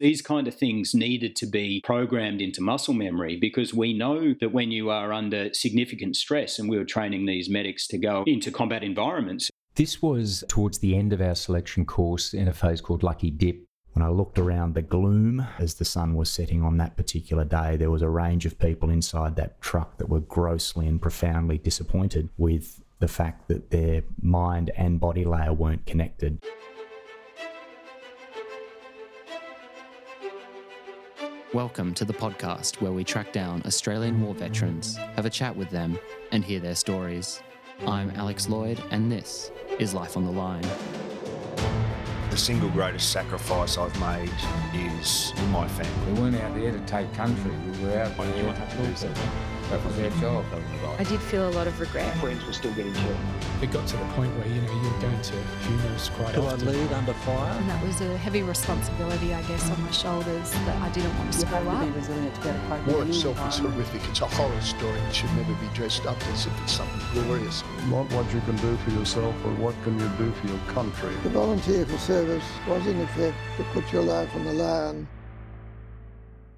These kind of things needed to be programmed into muscle memory because we know that when you are under significant stress, and we were training these medics to go into combat environments. This was towards the end of our selection course in a phase called Lucky Dip. When I looked around the gloom as the sun was setting on that particular day, there was a range of people inside that truck that were grossly and profoundly disappointed with the fact that their mind and body layer weren't connected. Welcome to the podcast where we track down Australian war veterans, have a chat with them, and hear their stories. I'm Alex Lloyd, and this is Life on the Line. The single greatest sacrifice I've made is my family. We weren't out there to take country, we were out there to do something. That was our job. I did feel a lot of regret. Friends were still getting killed. It got to the point where, you know, you're going to funerals quite Do often. I lead under fire? And that was a heavy responsibility, I guess, on my shoulders that I didn't want to You screw have to up. be resilient to be able to cope War itself is horrific. It's a horror story. It should never be dressed up as if it's something glorious. Not what you can do for yourself, but what can you do for your country. The volunteer for service was in effect to put your life on the line.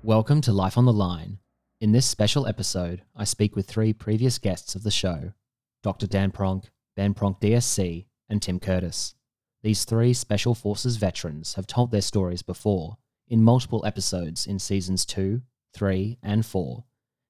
Welcome to Life on the Line. In this special episode, I speak with three previous guests of the show Dr. Dan Pronk, Ben Pronk DSC, and Tim Curtis. These three Special Forces veterans have told their stories before in multiple episodes in seasons 2, 3, and 4,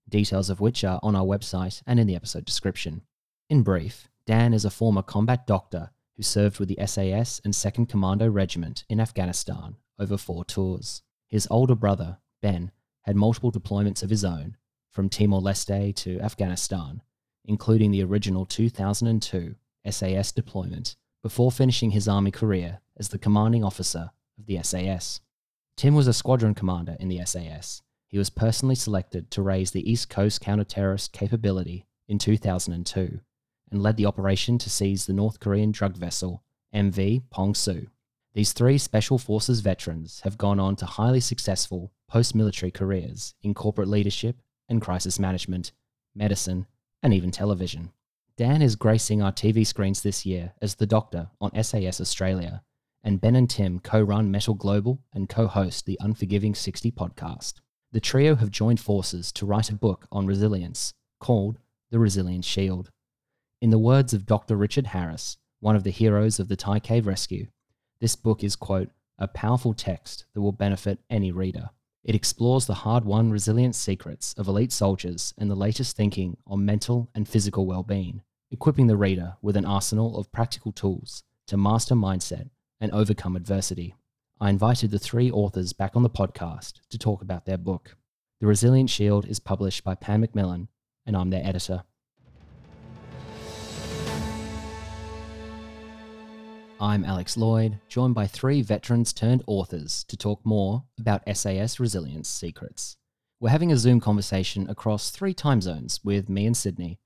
details of which are on our website and in the episode description. In brief, Dan is a former combat doctor who served with the SAS and 2nd Commando Regiment in Afghanistan over four tours. His older brother, Ben, had multiple deployments of his own, from Timor Leste to Afghanistan, including the original 2002 SAS deployment, before finishing his Army career as the commanding officer of the SAS. Tim was a squadron commander in the SAS. He was personally selected to raise the East Coast counter-terrorist capability in 2002 and led the operation to seize the North Korean drug vessel MV Pong Pongsu. These three Special Forces veterans have gone on to highly successful post military careers in corporate leadership and crisis management, medicine, and even television. Dan is gracing our TV screens this year as the Doctor on SAS Australia, and Ben and Tim co run Mettle Global and co host the Unforgiving 60 podcast. The trio have joined forces to write a book on resilience called The Resilience Shield. In the words of Dr. Richard Harris, one of the heroes of the Thai Cave Rescue, this book is, quote, a powerful text that will benefit any reader. It explores the hard won resilience secrets of elite soldiers and the latest thinking on mental and physical well being, equipping the reader with an arsenal of practical tools to master mindset and overcome adversity. I invited the three authors back on the podcast to talk about their book. The Resilience Shield is published by Pan Macmillan, and I'm their editor. I'm Alex Lloyd, joined by three veterans turned authors to talk more about SAS resilience secrets. We're having a Zoom conversation across three time zones with me and Sydney.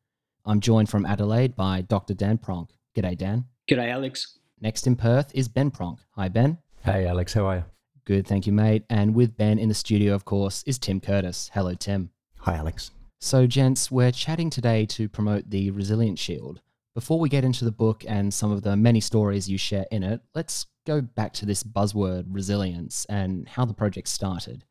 I'm joined from Adelaide by Dr. Dan Pronk. G'day, Dan. G'day, Alex. Next in Perth is Ben Pronk. Hi, Ben. Hey, Alex, how are you? Good, thank you, mate. And with Ben in the studio, of course, is Tim Curtis. Hello, Tim. Hi, Alex. So, gents, we're chatting today to promote the Resilient Shield. Before we get into the book and some of the many stories you share in it, let's go back to this buzzword resilience and how the project started.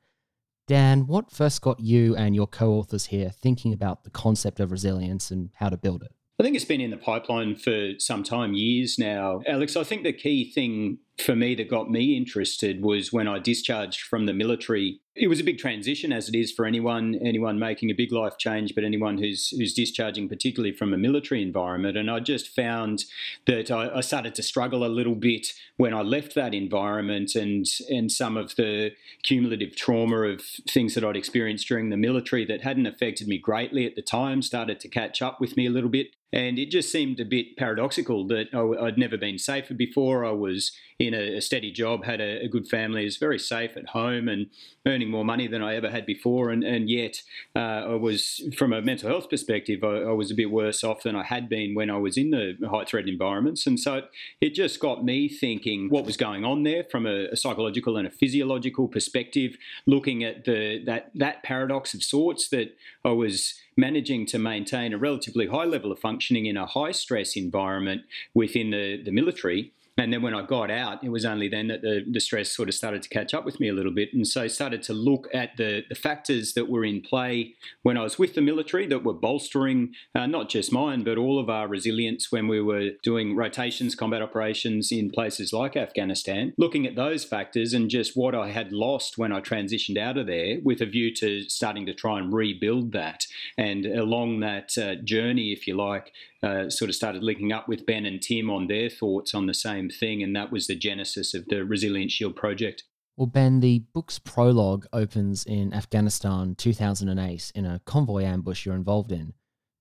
Dan, what first got you and your co authors here thinking about the concept of resilience and how to build it? I think it's been in the pipeline for some time, years now. Alex, I think the key thing for me that got me interested was when I discharged from the military. It was a big transition, as it is for anyone, anyone making a big life change, but anyone who's who's discharging, particularly from a military environment. And I just found that I, I started to struggle a little bit when I left that environment, and and some of the cumulative trauma of things that I'd experienced during the military that hadn't affected me greatly at the time started to catch up with me a little bit. And it just seemed a bit paradoxical that I'd never been safer before. I was in a, a steady job, had a, a, good family, was very safe at home, and earning more money than I ever had before. And, and yet, uh, I was, from a mental health perspective, I, I, was a bit worse off than I had been when I was in the high threat environments. And so it just got me thinking what was going on there from a, a psychological and a physiological perspective, looking at the that that paradox of sorts that I was managing to maintain a relatively high level of functioning in a high stress environment within the, the military And then when I got out, it was only then that the, the stress sort of started to catch up with me a little bit. And so I started to look at the, the factors that were in play when I was with the military that were bolstering uh, not just mine, but all of our resilience when we were doing rotations, combat operations in places like Afghanistan. Looking at those factors and just what I had lost when I transitioned out of there with a view to starting to try and rebuild that. And along that uh, journey, if you like, uh, sort of started linking up with Ben and Tim on their thoughts on the same thing, and that was the genesis of the Resilient Shield project. Well, Ben, the book's prologue opens in Afghanistan 2008 in a convoy ambush you're involved in.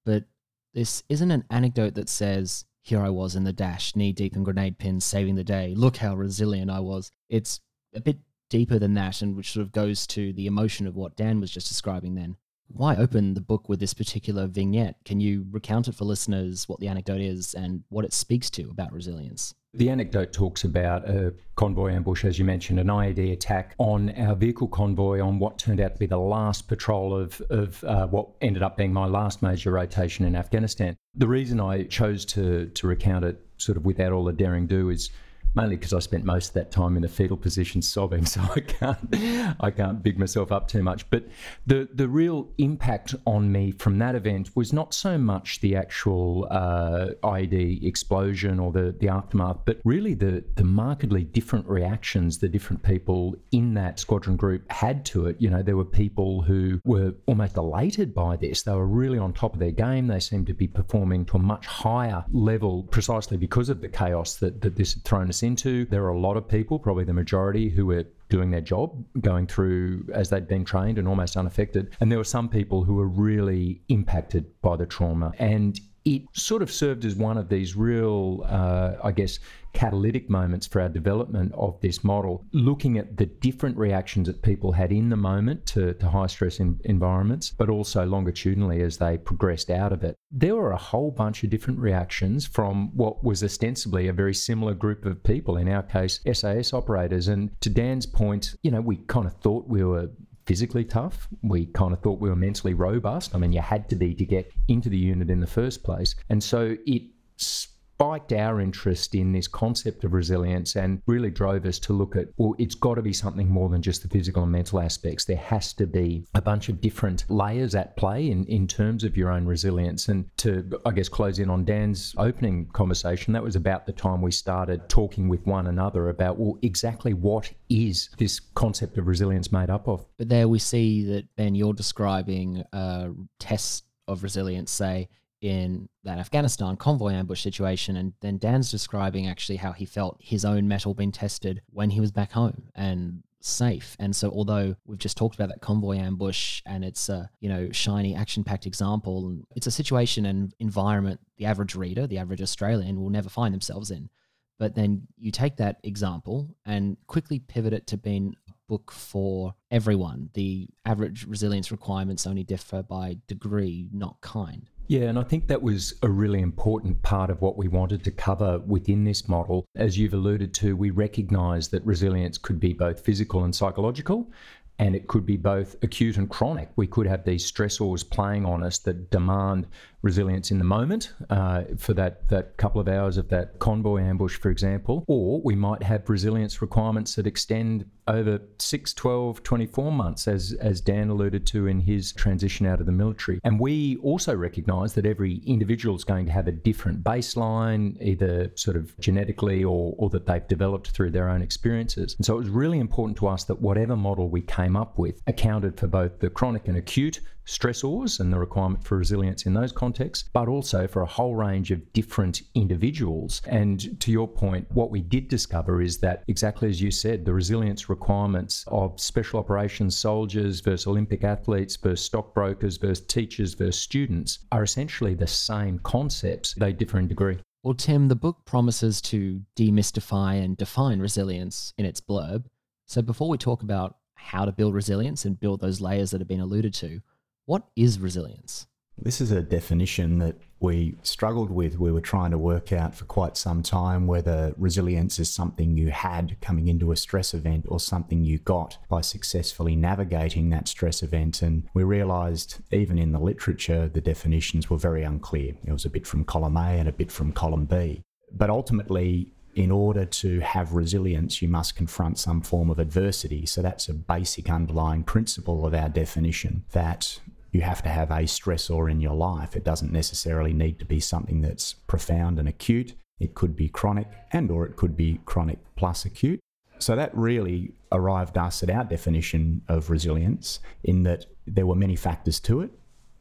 But this isn't an anecdote that says, Here I was in the dash, knee deep in grenade pins, saving the day. Look how resilient I was. It's a bit deeper than that, and which sort of goes to the emotion of what Dan was just describing then why open the book with this particular vignette? Can you recount it for listeners what the anecdote is and what it speaks to about resilience? The anecdote talks about a convoy ambush, as you mentioned, an IED attack on our vehicle convoy on what turned out to be the last patrol of, of uh, what ended up being my last major rotation in Afghanistan. The reason I chose to, to recount it sort of without all the daring do is mainly because I spent most of that time in the fetal position sobbing, so I can't I can't big myself up too much. But the the real impact on me from that event was not so much the actual uh, IED explosion or the the aftermath, but really the the markedly different reactions the different people in that squadron group had to it. You know, there were people who were almost elated by this. They were really on top of their game. They seemed to be performing to a much higher level precisely because of the chaos that, that this had thrown us into. There are a lot of people, probably the majority, who were doing their job, going through as they'd been trained and almost unaffected. And there were some people who were really impacted by the trauma. And it sort of served as one of these real, uh, I guess, catalytic moments for our development of this model, looking at the different reactions that people had in the moment to, to high stress in, environments, but also longitudinally as they progressed out of it. There were a whole bunch of different reactions from what was ostensibly a very similar group of people, in our case, SAS operators. And to Dan's point, you know, we kind of thought we were physically tough. We kind of thought we were mentally robust. I mean, you had to be to get into the unit in the first place. And so it spiked our interest in this concept of resilience and really drove us to look at well, it's got to be something more than just the physical and mental aspects. There has to be a bunch of different layers at play in, in terms of your own resilience. And to, I guess, close in on Dan's opening conversation, that was about the time we started talking with one another about, well, exactly what is this concept of resilience made up of? But there we see that, Ben, you're describing a test of resilience, say, in that Afghanistan convoy ambush situation. And then Dan's describing actually how he felt his own mettle being tested when he was back home and safe. And so, although we've just talked about that convoy ambush and it's a you know shiny action packed example, it's a situation and environment the average reader, the average Australian, will never find themselves in. But then you take that example and quickly pivot it to being a book for everyone. The average resilience requirements only differ by degree, not kind. Yeah, and I think that was a really important part of what we wanted to cover within this model. As you've alluded to, we recognise that resilience could be both physical and psychological, and it could be both acute and chronic. We could have these stressors playing on us that demand resilience in the moment uh, for that, that couple of hours of that convoy ambush, for example. Or we might have resilience requirements that extend over 6, 12, 24 months, as, as Dan alluded to in his transition out of the military. And we also recognise that every individual is going to have a different baseline, either sort of genetically or, or that they've developed through their own experiences. And so it was really important to us that whatever model we came up with accounted for both the chronic and acute stressors and the requirement for resilience in those contexts, but also for a whole range of different individuals. And to your point, what we did discover is that exactly as you said, the resilience requirements of special operations soldiers versus Olympic athletes versus stockbrokers versus teachers versus students are essentially the same concepts. They differ in degree. Well, Tim, the book promises to demystify and define resilience in its blurb. So before we talk about how to build resilience and build those layers that have been alluded to, what is resilience? This is a definition that we struggled with. We were trying to work out for quite some time whether resilience is something you had coming into a stress event or something you got by successfully navigating that stress event. And we realized, even in the literature, the definitions were very unclear. It was a bit from column A and a bit from column B. But ultimately, in order to have resilience, you must confront some form of adversity. So that's a basic underlying principle of our definition that you have to have a stressor in your life. It doesn't necessarily need to be something that's profound and acute. It could be chronic and or it could be chronic plus acute. So that really arrived us at our definition of resilience in that there were many factors to it,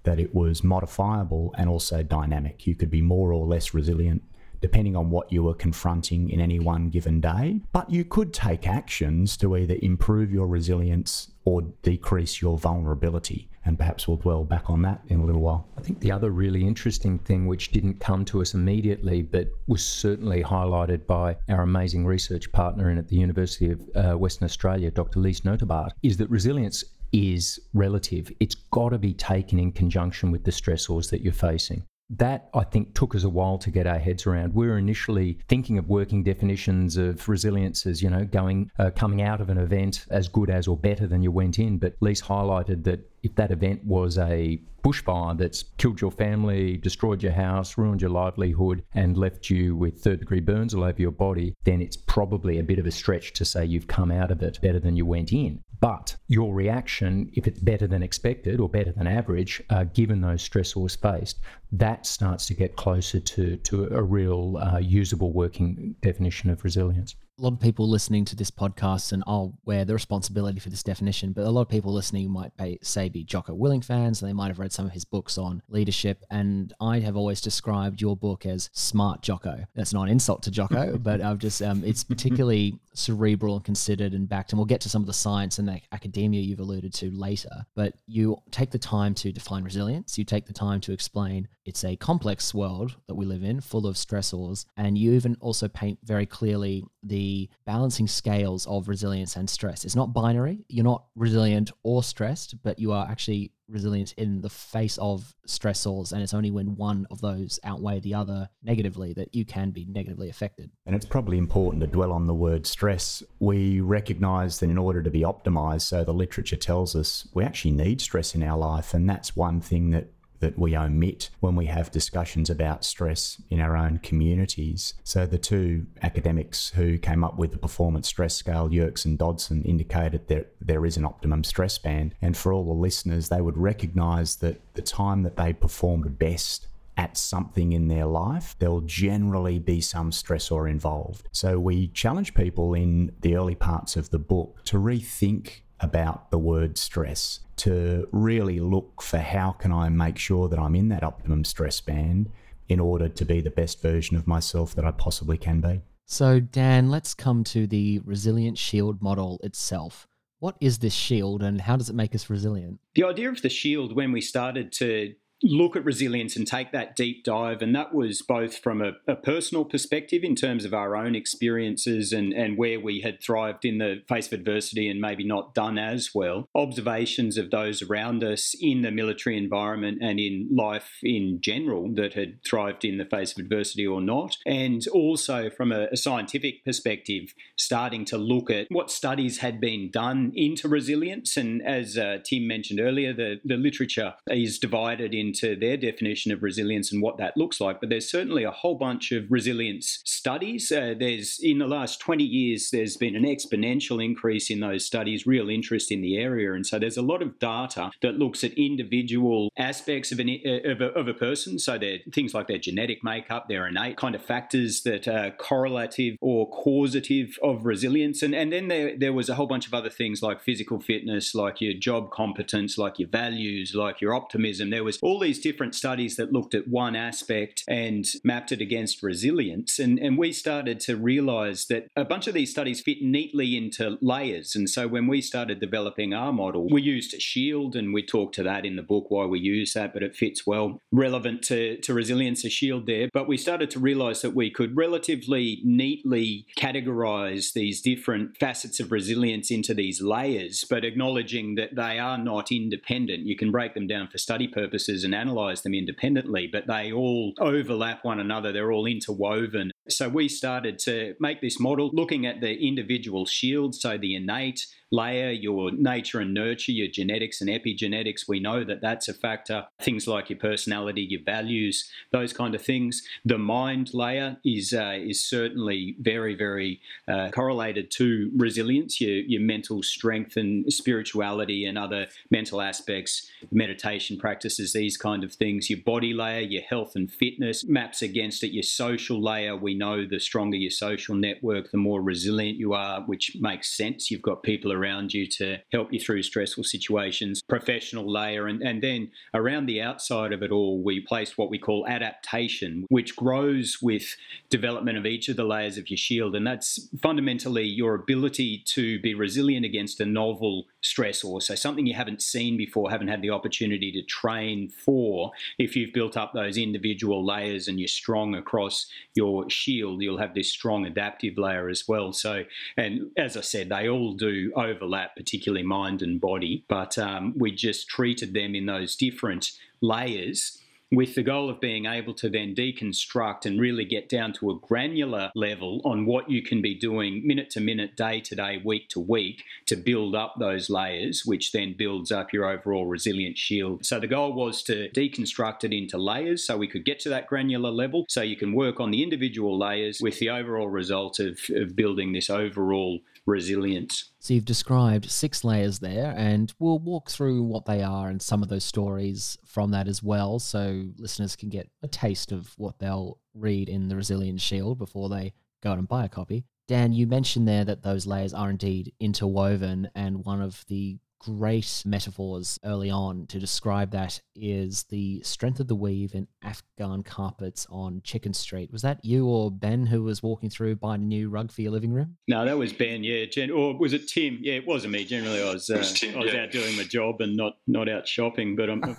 that it was modifiable and also dynamic. You could be more or less resilient depending on what you were confronting in any one given day. But you could take actions to either improve your resilience or decrease your vulnerability. And perhaps we'll dwell back on that in a little while. I think the other really interesting thing, which didn't come to us immediately, but was certainly highlighted by our amazing research partner in at the University of uh, Western Australia, Dr. Lies Notebaert, is that resilience is relative. It's got to be taken in conjunction with the stressors that you're facing that I think took us a while to get our heads around. We were initially thinking of working definitions of resilience as you know going uh, coming out of an event as good as or better than you went in. But Lies highlighted that if that event was a bushfire that's killed your family, destroyed your house, ruined your livelihood, and left you with third degree burns all over your body, then it's probably a bit of a stretch to say you've come out of it better than you went in. But your reaction, if it's better than expected or better than average, uh, given those stressors faced, that starts to get closer to, to a real uh, usable working definition of resilience a lot of people listening to this podcast, and I'll wear the responsibility for this definition, but a lot of people listening might be, say be Jocko Willink fans, and they might have read some of his books on leadership. And I have always described your book as smart Jocko. That's not an insult to Jocko, but I've just um, it's particularly cerebral and considered and backed. And we'll get to some of the science and the academia you've alluded to later. But you take the time to define resilience. You take the time to explain it's a complex world that we live in, full of stressors, and you even also paint very clearly the balancing scales of resilience and stress. It's not binary. You're not resilient or stressed, but you are actually resilient in the face of stressors. And it's only when one of those outweigh the other negatively that you can be negatively affected. And it's probably important to dwell on the word stress. We recognize that in order to be optimized, so the literature tells us we actually need stress in our life. And that's one thing that that we omit when we have discussions about stress in our own communities. So, the two academics who came up with the performance stress scale, Yerkes and Dodson, indicated that there is an optimum stress band. And for all the listeners, they would recognize that the time that they performed best at something in their life, there'll generally be some stressor involved. So we challenge people in the early parts of the book to rethink about the word stress to really look for how can I make sure that I'm in that optimum stress band in order to be the best version of myself that I possibly can be. So, Dan, let's come to the resilient shield model itself. What is this shield and how does it make us resilient? The idea of the shield, when we started to look at resilience and take that deep dive. And that was both from a, a, personal perspective in terms of our own experiences and, and where we had thrived in the face of adversity and maybe not done as well, observations of those around us in the military environment and in life in general that had thrived in the face of adversity or not. And also from a, a scientific perspective, starting to look at what studies had been done into resilience. And as uh, Tim mentioned earlier, the, the literature is divided in into their definition of resilience and what that looks like. But there's certainly a whole bunch of resilience studies. Uh, there's in the last 20 years, there's been an exponential increase in those studies, real interest in the area, and so there's a lot of data that looks at individual aspects of an uh, of a, of a person. So there things like their genetic makeup, their innate kind of factors that are correlative or causative of resilience, and and then there there was a whole bunch of other things like physical fitness, like your job competence, like your values, like your optimism. There was all these different studies that looked at one aspect and mapped it against resilience. And, and we started to realize that a bunch of these studies fit neatly into layers. And so when we started developing our model, we used Shield, and we talked to that in the book why we use that, but it fits well relevant to, to resilience, a shield there. But we started to realize that we could relatively neatly categorize these different facets of resilience into these layers, but acknowledging that they are not independent. You can break them down for study purposes and analyze them independently, but they all overlap one another. They're all interwoven. So we started to make this model looking at the individual shields, so the innate, layer, your nature and nurture, your genetics and epigenetics. We know that that's a factor. Things like your personality, your values, those kind of things. The mind layer is uh, is certainly very, very uh, correlated to resilience, your, your mental strength and spirituality and other mental aspects, meditation practices, these kind of things. Your body layer, your health and fitness maps against it. Your social layer, we know the stronger your social network, the more resilient you are, which makes sense. You've got people around you to help you through stressful situations. Professional layer, and, and then around the outside of it all, we place what we call adaptation, which grows with development of each of the layers of your shield. And that's fundamentally your ability to be resilient against a novel stressor. So something you haven't seen before, haven't had the opportunity to train for. If you've built up those individual layers and you're strong across your you'll have this strong adaptive layer as well. So, and as I said, they all do overlap, particularly mind and body, but um, we just treated them in those different layers with the goal of being able to then deconstruct and really get down to a granular level on what you can be doing minute to minute, day to day, week to week to build up those layers, which then builds up your overall resilient shield. So the goal was to deconstruct it into layers so we could get to that granular level so you can work on the individual layers with the overall result of, of building this overall resilience. So you've described six layers there, and we'll walk through what they are and some of those stories from that as well, so listeners can get a taste of what they'll read in the Resilience Shield before they go out and buy a copy. Dan, you mentioned there that those layers are indeed interwoven, and one of the great metaphors early on to describe that is the strength of the weave in Afghan carpets on Chicken Street. Was that you or Ben who was walking through buying a new rug for your living room? No, that was Ben. Yeah, Gen- or was it Tim? Yeah, it wasn't me. Generally, I was, uh, was Tim, I was yeah. out doing my job and not not out shopping. But I'm.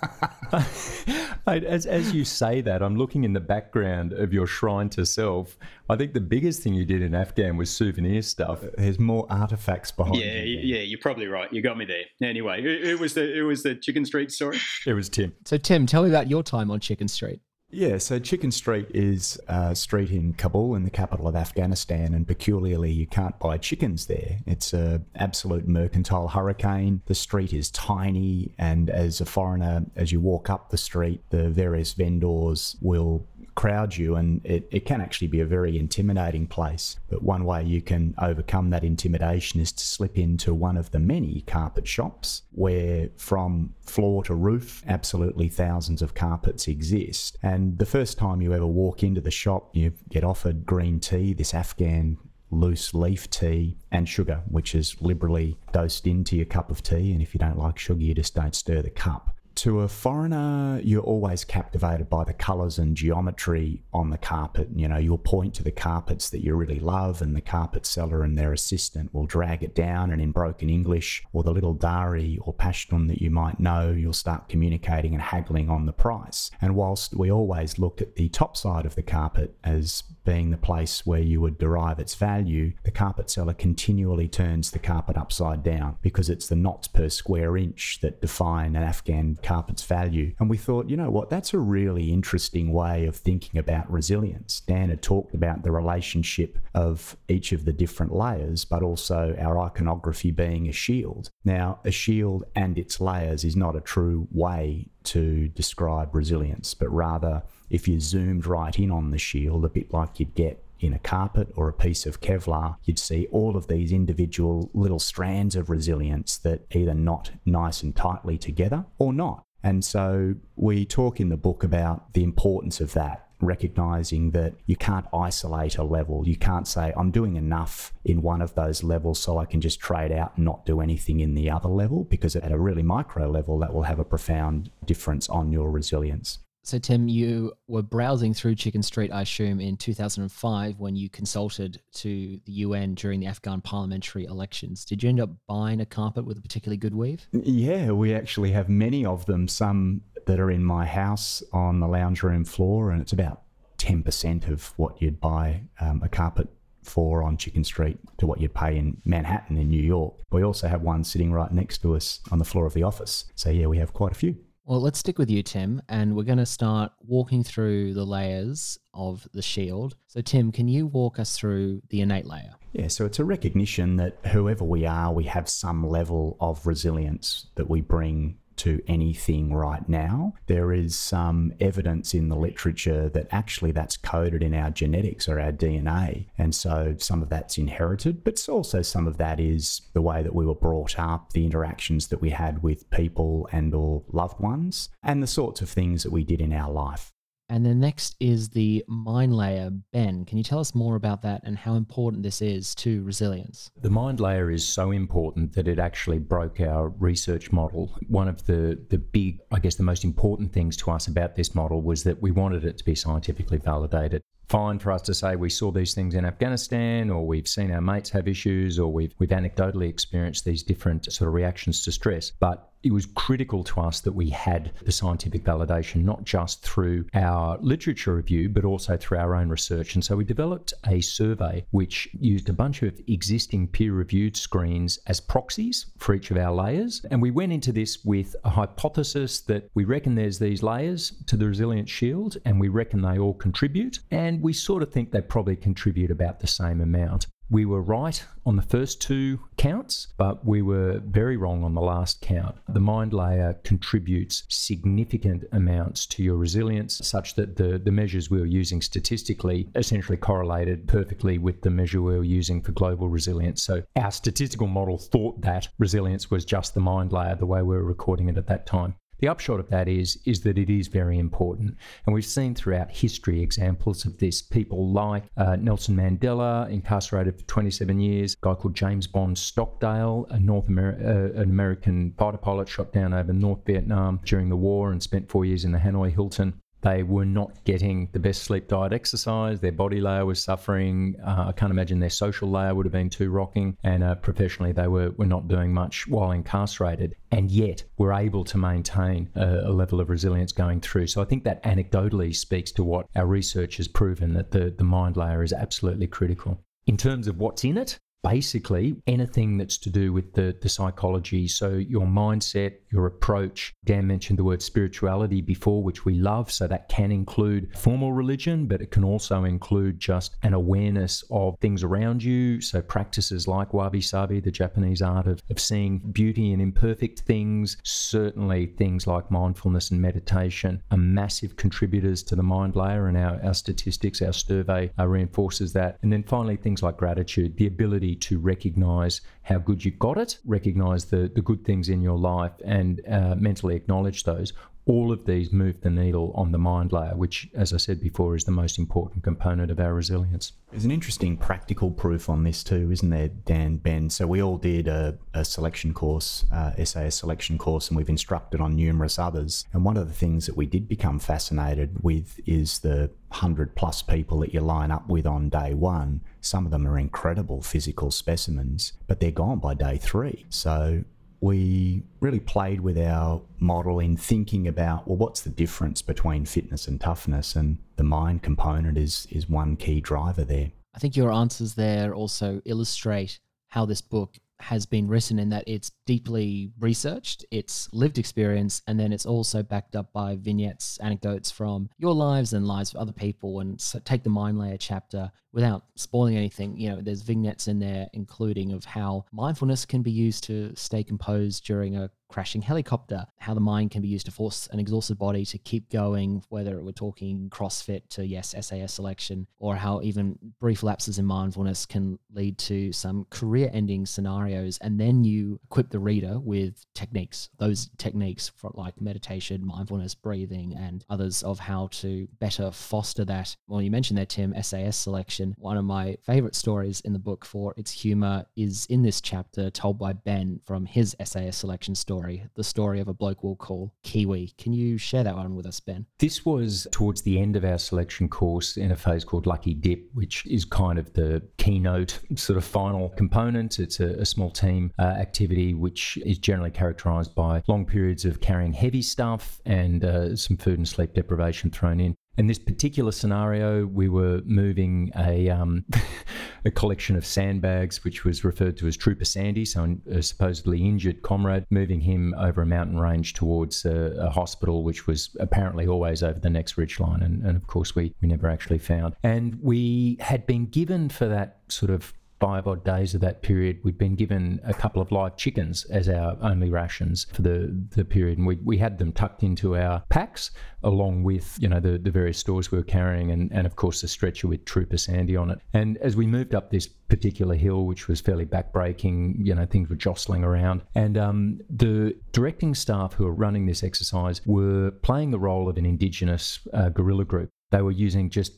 as as you say that, I'm looking in the background of your shrine to self. I think the biggest thing you did in Afghan was souvenir stuff. There's more artifacts behind. Yeah, you, yeah, you're probably right. You got me there. Anyway, it, it was the it was the Chicken Street story. It was Tim. So Tim, tell me about your time on Chicken Street. Yeah, so Chicken Street is a street in Kabul, in the capital of Afghanistan, and peculiarly, you can't buy chickens there. It's a absolute mercantile hurricane. The street is tiny, and as a foreigner, as you walk up the street, the various vendors will crowd you, and it, it can actually be a very intimidating place. But one way you can overcome that intimidation is to slip into one of the many carpet shops where, from floor to roof, absolutely thousands of carpets exist. And the first time you ever walk into the shop, you get offered green tea, this Afghan loose leaf tea and sugar, which is liberally dosed into your cup of tea. And if you don't like sugar, you just don't stir the cup to a foreigner, you're always captivated by the colours and geometry on the carpet. You know, you'll point to the carpets that you really love, and the carpet seller and their assistant will drag it down. And in broken English or the little Dari or Pashtun that you might know, you'll start communicating and haggling on the price. And whilst we always looked at the top side of the carpet as being the place where you would derive its value, the carpet seller continually turns the carpet upside down because it's the knots per square inch that define an Afghan carpet's value. And we thought, you know what, that's a really interesting way of thinking about resilience. Dan had talked about the relationship of each of the different layers, but also our iconography being a shield. Now, a shield and its layers is not a true way to describe resilience, but rather if you zoomed right in on the shield, a bit like you'd get in a carpet or a piece of Kevlar, you'd see all of these individual little strands of resilience that either knot nice and tightly together or not. And so we talk in the book about the importance of that recognizing that you can't isolate a level. You can't say, I'm doing enough in one of those levels so I can just trade out and not do anything in the other level, because at a really micro level, that will have a profound difference on your resilience. So, Tim, you were browsing through Chicken Street, I assume, in 2005 when you consulted to the UN during the Afghan parliamentary elections. Did you end up buying a carpet with a particularly good weave? Yeah, we actually have many of them. Some that are in my house on the lounge room floor, and it's about 10% of what you'd buy um, a carpet for on Chicken Street to what you'd pay in Manhattan in New York. We also have one sitting right next to us on the floor of the office. So, yeah, we have quite a few. Well, let's stick with you, Tim, and we're going to start walking through the layers of the shield. So, Tim, can you walk us through the innate layer? Yeah, so it's a recognition that whoever we are, we have some level of resilience that we bring to anything right now. There is some evidence in the literature that actually that's coded in our genetics or our DNA. And so some of that's inherited, but also some of that is the way that we were brought up, the interactions that we had with people and or loved ones, and the sorts of things that we did in our life. And then next is the mind layer. Ben, can you tell us more about that and how important this is to resilience? The mind layer is so important that it actually broke our research model. One of the, the big, I guess, the most important things to us about this model was that we wanted it to be scientifically validated fine for us to say we saw these things in Afghanistan or we've seen our mates have issues or we've we've anecdotally experienced these different sort of reactions to stress but it was critical to us that we had the scientific validation, not just through our literature review, but also through our own research. And so we developed a survey which used a bunch of existing peer reviewed screens as proxies for each of our layers. And we went into this with a hypothesis that we reckon there's these layers to the resilience shield, and we reckon they all contribute. And we sort of think they probably contribute about the same amount. We were right on the first two counts, but we were very wrong on the last count. The mind layer contributes significant amounts to your resilience, such that the, the measures we were using statistically essentially correlated perfectly with the measure we were using for global resilience. So our statistical model thought that resilience was just the mind layer, the way we were recording it at that time. The upshot of that is is that it is very important, and we've seen throughout history examples of this. People like uh, Nelson Mandela, incarcerated for 27 years. A guy called James Bond Stockdale, a North Amer- uh, an American fighter pilot, shot down over North Vietnam during the war and spent four years in the Hanoi Hilton. They were not getting the best sleep, diet, exercise. Their body layer was suffering. Uh, I can't imagine their social layer would have been too rocking. And uh, professionally, they were, were not doing much while incarcerated. And yet, were able to maintain a, a level of resilience going through. So I think that anecdotally speaks to what our research has proven that the, the mind layer is absolutely critical. In terms of what's in it, basically anything that's to do with the, the psychology. So, your mindset, your approach. Dan mentioned the word spirituality before, which we love. So, that can include formal religion, but it can also include just an awareness of things around you. So, practices like wabi sabi, the Japanese art of, of seeing beauty in imperfect things. Certainly, things like mindfulness and meditation are massive contributors to the mind layer, and our, our statistics, our survey uh, reinforces that. And then finally, things like gratitude, the ability to recognize how good you got it, recognize the, the good things in your life, and uh, mentally acknowledge those. All of these move the needle on the mind layer, which, as I said before, is the most important component of our resilience. There's an interesting practical proof on this too, isn't there, Dan, Ben? So we all did a, a selection course, uh, SAS selection course, and we've instructed on numerous others. And one of the things that we did become fascinated with is the 100 plus people that you line up with on day one. Some of them are incredible physical specimens, but they're gone by day three. So we really played with our model in thinking about well what's the difference between fitness and toughness? And the mind component is is one key driver there. I think your answers there also illustrate how this book has been written in that it's deeply researched, it's lived experience, and then it's also backed up by vignettes, anecdotes from your lives and lives of other people. And so take the mind layer chapter without spoiling anything. You know, there's vignettes in there, including of how mindfulness can be used to stay composed during a crashing helicopter, how the mind can be used to force an exhausted body to keep going, whether we're talking CrossFit to, yes, SAS selection, or how even brief lapses in mindfulness can lead to some career ending scenarios. And then you equip the reader with techniques, those techniques for like meditation, mindfulness, breathing, and others of how to better foster that. Well, you mentioned there, Tim, SAS selection. One of my favorite stories in the book for its humor is in this chapter told by Ben from his SAS selection story the story of a bloke we'll call Kiwi. Can you share that one with us, Ben? This was towards the end of our selection course in a phase called Lucky Dip, which is kind of the keynote sort of final component. It's a, a small team uh, activity which is generally characterized by long periods of carrying heavy stuff and uh, some food and sleep deprivation thrown in. In this particular scenario, we were moving a um, a collection of sandbags, which was referred to as Trooper Sandy, so a supposedly injured comrade, moving him over a mountain range towards a, a hospital, which was apparently always over the next ridgeline, and, and of course we we never actually found. And we had been given for that sort of five odd days of that period, we'd been given a couple of live chickens as our only rations for the, the period. And we, we had them tucked into our packs along with, you know, the, the various stores we were carrying and, and of course the stretcher with Trooper Sandy on it. And as we moved up this particular hill, which was fairly backbreaking, you know, things were jostling around. And um, the directing staff who were running this exercise were playing the role of an Indigenous uh, guerrilla group. They were using just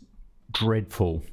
dreadful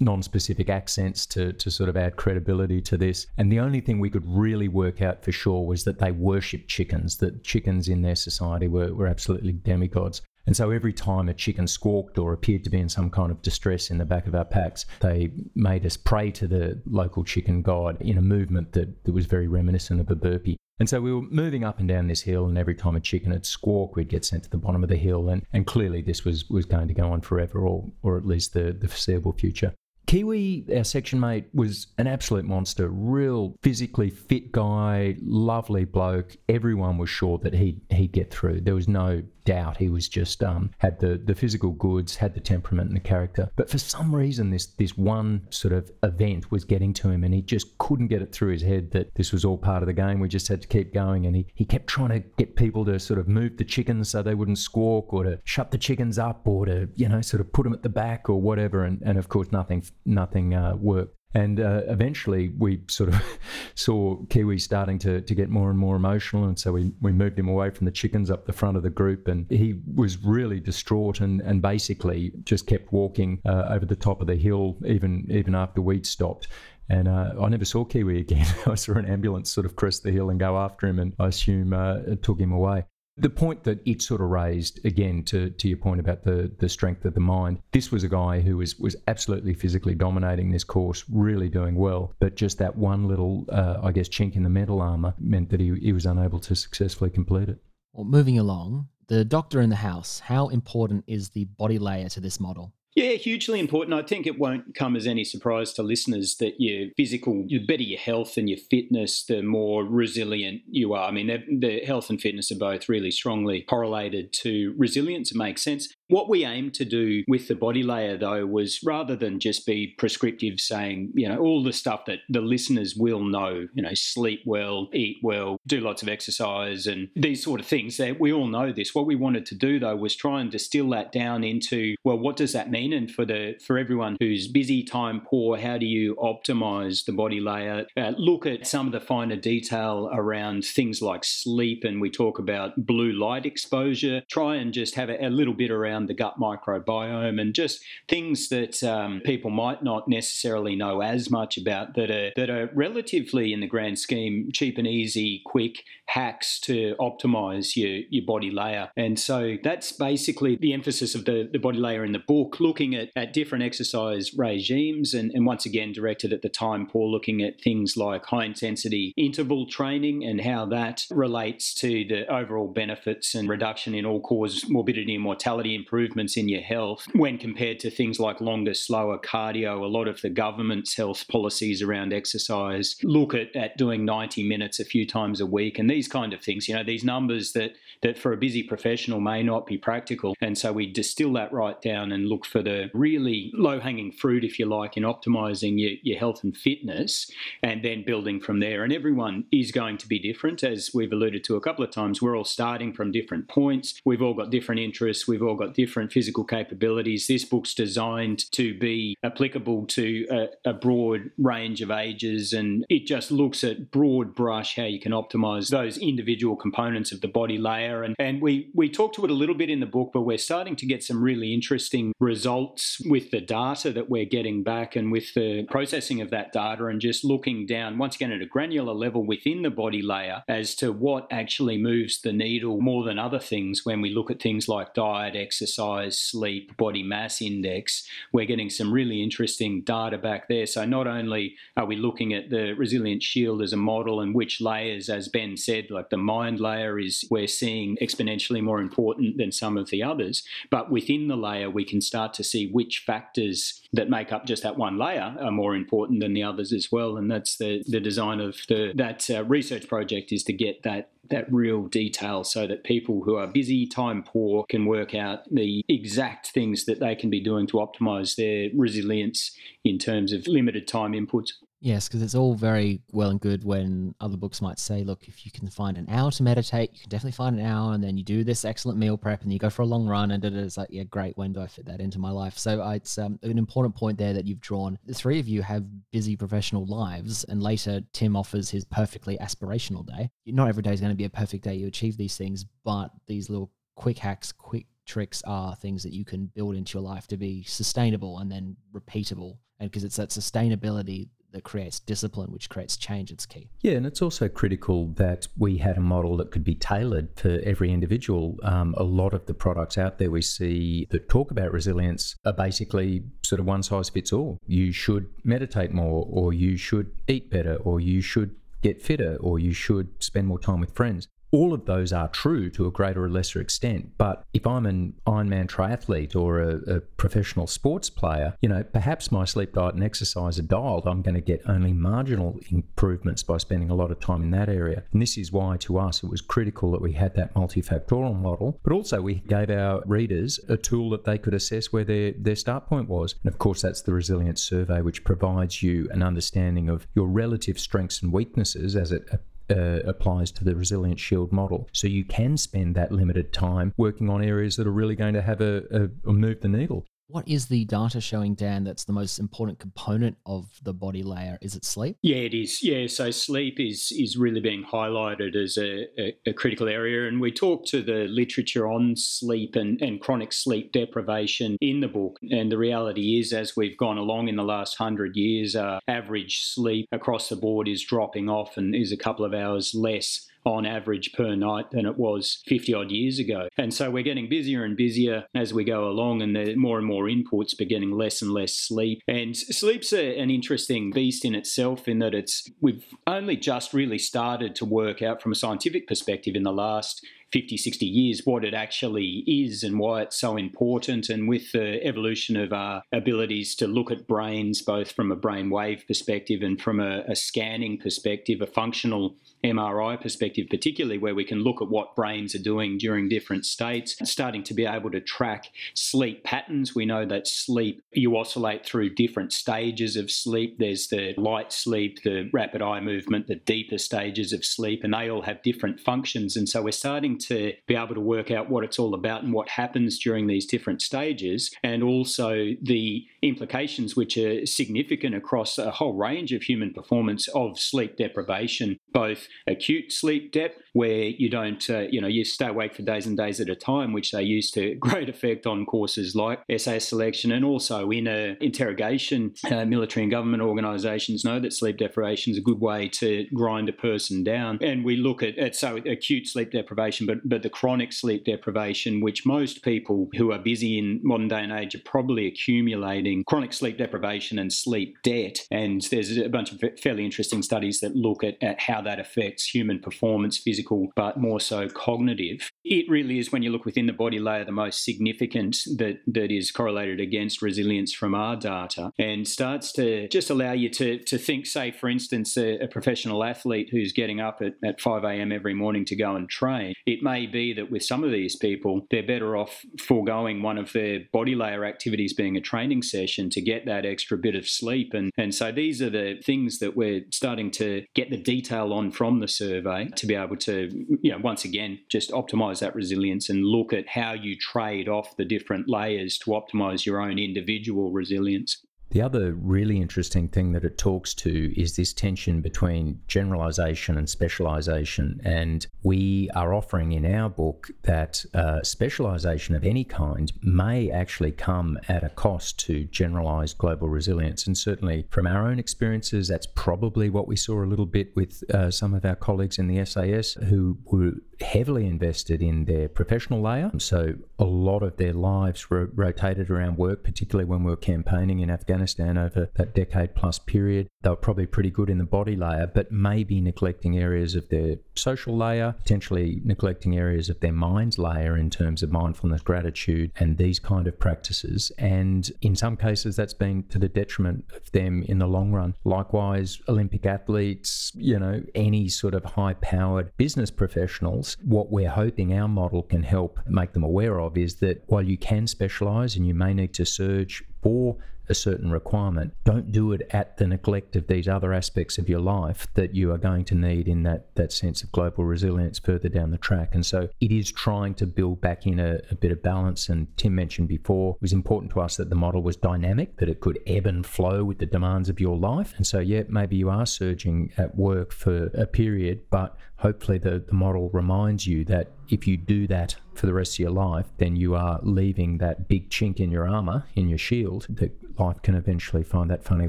non-specific accents to, to sort of add credibility to this. And the only thing we could really work out for sure was that they worshipped chickens, that chickens in their society were, were absolutely demigods. And so every time a chicken squawked or appeared to be in some kind of distress in the back of our packs, they made us pray to the local chicken god in a movement that, that was very reminiscent of a burpee. And so we were moving up and down this hill, and every time a chicken had squawked, we'd get sent to the bottom of the hill. And, and clearly, this was, was going to go on forever, or, or at least the, the foreseeable future. Kiwi, our section mate, was an absolute monster, real physically fit guy, lovely bloke. Everyone was sure that he'd, he'd get through. There was no doubt he was just um, had the, the physical goods, had the temperament and the character. But for some reason, this this one sort of event was getting to him, and he just couldn't get it through his head that this was all part of the game. We just had to keep going, and he, he kept trying to get people to sort of move the chickens so they wouldn't squawk, or to shut the chickens up, or to you know sort of put them at the back or whatever. And, and of course, nothing nothing uh, worked. And uh, eventually, we sort of saw Kiwi starting to, to get more and more emotional. And so we, we moved him away from the chickens up the front of the group. And he was really distraught and, and basically just kept walking uh, over the top of the hill, even, even after we'd stopped. And uh, I never saw Kiwi again. I saw an ambulance sort of crest the hill and go after him, and I assume uh, it took him away. The point that it sort of raised, again, to, to your point about the, the strength of the mind, this was a guy who was, was absolutely physically dominating this course, really doing well. But just that one little, uh, I guess, chink in the mental armour meant that he, he was unable to successfully complete it. Well, moving along, the doctor in the house, how important is the body layer to this model? Yeah, hugely important. I think it won't come as any surprise to listeners that your physical, the better your health and your fitness, the more resilient you are. I mean, the health and fitness are both really strongly correlated to resilience. It makes sense. What we aim to do with the body layer, though, was rather than just be prescriptive, saying, you know, all the stuff that the listeners will know, you know, sleep well, eat well, do lots of exercise, and these sort of things. That we all know this. What we wanted to do, though, was try and distill that down into, well, what does that mean? And for the for everyone who's busy, time poor, how do you optimize the body layer? Uh, look at some of the finer detail around things like sleep, and we talk about blue light exposure. Try and just have a, a little bit around around the gut microbiome and just things that um, people might not necessarily know as much about that are that are relatively in the grand scheme cheap and easy, quick hacks to optimize your, your body layer. And so that's basically the emphasis of the, the body layer in the book, looking at, at different exercise regimes and, and once again directed at the time poor looking at things like high intensity interval training and how that relates to the overall benefits and reduction in all cause morbidity and mortality improvements in your health when compared to things like longer, slower cardio. A lot of the government's health policies around exercise look at, at doing 90 minutes a few times a week and these kind of things. You know, these numbers that that for a busy professional may not be practical. And so we distill that right down and look for the really low hanging fruit, if you like, in optimizing your, your health and fitness and then building from there. And everyone is going to be different, as we've alluded to a couple of times. We're all starting from different points. We've all got different interests. We've all got different physical capabilities. This book's designed to be applicable to a, a broad range of ages and it just looks at broad brush how you can optimize those individual components of the body layer. And, and we, we talked to it a little bit in the book, but we're starting to get some really interesting results with the data that we're getting back and with the processing of that data and just looking down, once again, at a granular level within the body layer as to what actually moves the needle more than other things when we look at things like diet, exercise, sleep, body mass index. We're getting some really interesting data back there. So not only are we looking at the resilient shield as a model and which layers, as Ben said, like the mind layer is we're seeing exponentially more important than some of the others. But within the layer, we can start to see which factors that make up just that one layer are more important than the others as well. And that's the, the design of the, that uh, research project is to get that that real detail so that people who are busy, time poor, can work out the exact things that they can be doing to optimize their resilience in terms of limited time inputs. Yes, because it's all very well and good when other books might say, look, if you can find an hour to meditate, you can definitely find an hour, and then you do this excellent meal prep, and you go for a long run, and it's like, yeah, great. When do I fit that into my life? So it's um, an important point there that you've drawn. The three of you have busy professional lives, and later Tim offers his perfectly aspirational day. Not every day is going to be a perfect day you achieve these things, but these little quick hacks, quick tricks are things that you can build into your life to be sustainable and then repeatable. And because it's that sustainability that creates discipline, which creates change. It's key. Yeah, and it's also critical that we had a model that could be tailored for every individual. Um, a lot of the products out there we see that talk about resilience are basically sort of one size fits all. You should meditate more, or you should eat better, or you should get fitter, or you should spend more time with friends all of those are true to a greater or lesser extent. But if I'm an Ironman triathlete or a, a, professional sports player, you know, perhaps my sleep, diet, and exercise are dialed. I'm going to get only marginal improvements by spending a lot of time in that area. And this is why, to us, it was critical that we had that multifactorial model, but also we gave our readers a tool that they could assess where their, their start point was. And of course, that's the resilience survey, which provides you an understanding of your relative strengths and weaknesses as it uh, applies to the Resilience Shield model. So you can spend that limited time working on areas that are really going to have a, a, a move the needle. What is the data showing, Dan, that's the most important component of the body layer? Is it sleep? Yeah, it is. Yeah, so sleep is is really being highlighted as a, a, a critical area. And we talk to the literature on sleep and, and chronic sleep deprivation in the book. And the reality is, as we've gone along in the last hundred years, average sleep across the board is dropping off and is a couple of hours less on average per night than it was 50 odd years ago. And so we're getting busier and busier as we go along, and there more and more inputs, but getting less and less sleep. And sleep's a, an interesting beast in itself in that it's we've only just really started to work out from a scientific perspective in the last 50, 60 years what it actually is and why it's so important. And with the evolution of our abilities to look at brains, both from a brain wave perspective and from a, a scanning perspective, a functional MRI perspective, particularly where we can look at what brains are doing during different states, starting to be able to track sleep patterns. We know that sleep, you oscillate through different stages of sleep. There's the light sleep, the rapid eye movement, the deeper stages of sleep, and they all have different functions. And so we're starting to be able to work out what it's all about and what happens during these different stages, and also the implications which are significant across a whole range of human performance of sleep deprivation, both acute sleep dep, where you don't, uh, you know, you stay awake for days and days at a time, which they use to great effect on courses like SAS selection, and also in a interrogation, uh, military and government organisations know that sleep deprivation is a good way to grind a person down. And we look at, at so acute sleep deprivation, but but the chronic sleep deprivation, which most people who are busy in modern day and age are probably accumulating chronic sleep deprivation and sleep debt. And there's a bunch of fairly interesting studies that look at, at how that affects human performance, physical, but more so cognitive. It really is when you look within the body layer the most significant that, that is correlated against resilience from our data and starts to just allow you to, to think, say, for instance, a, a professional athlete who's getting up at, at 5 a.m. every morning to go and train. It may be that with some of these people, they're better off foregoing one of their body layer activities being a training session to get that extra bit of sleep. And, and so these are the things that we're starting to get the detail on from the survey to be able to, you know, once again, just optimize that resilience and look at how you trade off the different layers to optimize your own individual resilience. The other really interesting thing that it talks to is this tension between generalization and specialization. And we are offering in our book that uh, specialization of any kind may actually come at a cost to generalized global resilience. And certainly from our own experiences, that's probably what we saw a little bit with uh, some of our colleagues in the SAS who were heavily invested in their professional layer. So a lot of their lives were rotated around work, particularly when we were campaigning in Afghanistan over that decade plus period. They were probably pretty good in the body layer, but maybe neglecting areas of their social layer, potentially neglecting areas of their mind's layer in terms of mindfulness, gratitude, and these kind of practices. And in some cases, that's been to the detriment of them in the long run. Likewise, Olympic athletes, you know, any sort of high powered business professionals, what we're hoping our model can help make them aware of is that while you can specialize and you may need to surge for a certain requirement, don't do it at the neglect of these other aspects of your life that you are going to need in that, that sense of global resilience further down the track. And so it is trying to build back in a, a bit of balance. And Tim mentioned before, it was important to us that the model was dynamic, that it could ebb and flow with the demands of your life. And so, yeah, maybe you are surging at work for a period, but hopefully the, the model reminds you that if you do that for the rest of your life, then you are leaving that big chink in your armor, in your shield, that life can eventually find that funny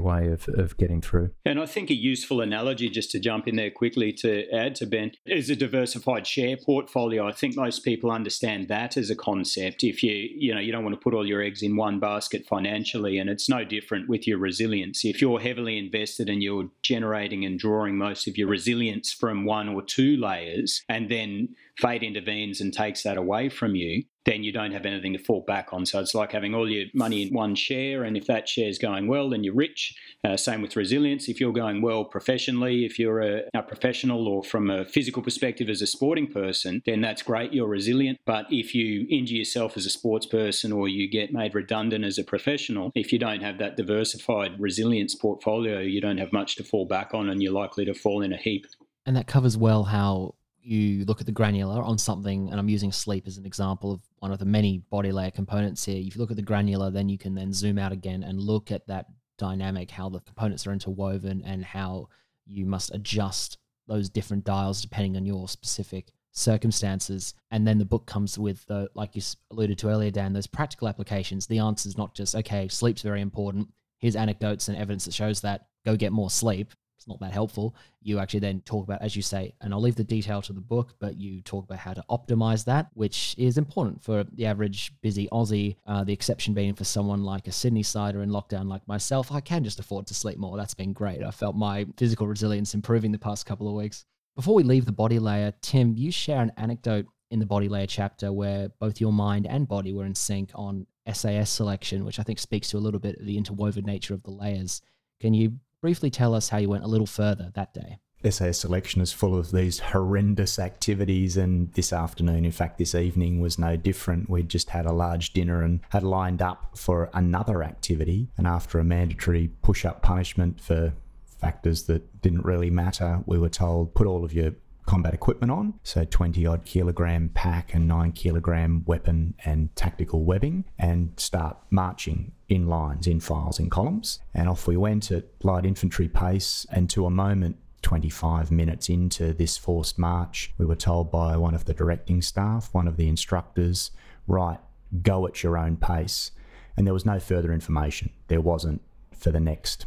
way of, of getting through. And I think a useful analogy, just to jump in there quickly to add to Ben, is a diversified share portfolio. I think most people understand that as a concept. If you, you know, you don't want to put all your eggs in one basket financially, and it's no different with your resilience. If you're heavily invested and you're generating and drawing most of your resilience from one or two layers, and then fate intervenes and takes that away from you, then you don't have anything to fall back on. So it's like having all your money in one share, and if that share is going well, then you're rich. Uh, same with resilience. If you're going well professionally, if you're a, a, professional or from a physical perspective as a sporting person, then that's great. You're resilient. But if you injure yourself as a sports person or you get made redundant as a professional, if you don't have that diversified resilience portfolio, you don't have much to fall back on, and you're likely to fall in a heap. And that covers well how you look at the granular on something, and I'm using sleep as an example of one of the many body layer components here. If you look at the granular, then you can then zoom out again and look at that dynamic, how the components are interwoven, and how you must adjust those different dials depending on your specific circumstances. And then the book comes with, the, like you alluded to earlier, Dan, those practical applications. The answer is not just, okay, sleep's very important. Here's anecdotes and evidence that shows that go get more sleep it's not that helpful. You actually then talk about, as you say, and I'll leave the detail to the book, but you talk about how to optimize that, which is important for the average busy Aussie. Uh, the exception being for someone like a Sydney sider in lockdown like myself, I can just afford to sleep more. That's been great. I felt my physical resilience improving the past couple of weeks. Before we leave the body layer, Tim, you share an anecdote in the body layer chapter where both your mind and body were in sync on SAS selection, which I think speaks to a little bit of the interwoven nature of the layers. Can you briefly tell us how you went a little further that day. SAS selection is full of these horrendous activities, and this afternoon, in fact, this evening was no different. We'd just had a large dinner and had lined up for another activity, and after a mandatory push up punishment for factors that didn't really matter, we were told put all of your combat equipment on, so 20 odd kilogram pack and 9 kilogram weapon and tactical webbing, and start marching in lines, in files, in columns. And off we went at light infantry pace, and to a moment, 25 minutes into this forced march, we were told by one of the directing staff, one of the instructors, right, go at your own pace. And there was no further information. There wasn't for the next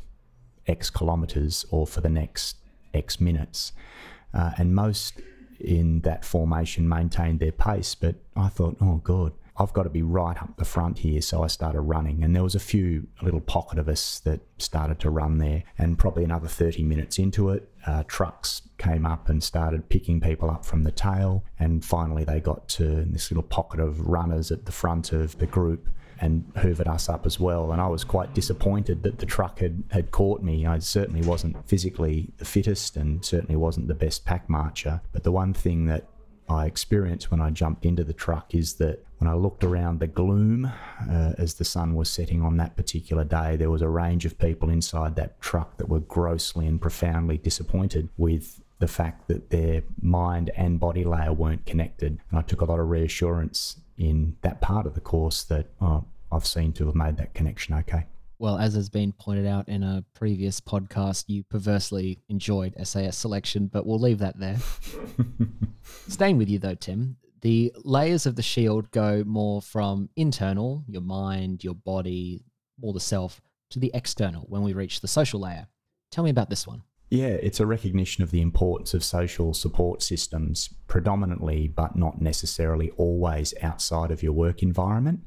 X kilometres or for the next X minutes uh, and most in that formation maintained their pace. But I thought, oh god, I've got to be right up the front here. So I started running, and there was a few a little pocket of us that started to run there. And probably another 30 minutes into it, uh, trucks came up and started picking people up from the tail. And finally, they got to this little pocket of runners at the front of the group and hoovered us up as well. And I was quite disappointed that the truck had, had caught me. I certainly wasn't physically the fittest and certainly wasn't the best pack marcher. But the one thing that I experienced when I jumped into the truck is that when I looked around the gloom uh, as the sun was setting on that particular day, there was a range of people inside that truck that were grossly and profoundly disappointed with the fact that their mind and body layer weren't connected. And I took a lot of reassurance in that part of the course that oh, I've seen to have made that connection okay. Well, as has been pointed out in a previous podcast, you perversely enjoyed SAS selection, but we'll leave that there. Staying with you though, Tim, the layers of the shield go more from internal, your mind, your body, more the self, to the external when we reach the social layer. Tell me about this one. Yeah, it's a recognition of the importance of social support systems, predominantly but not necessarily always outside of your work environment.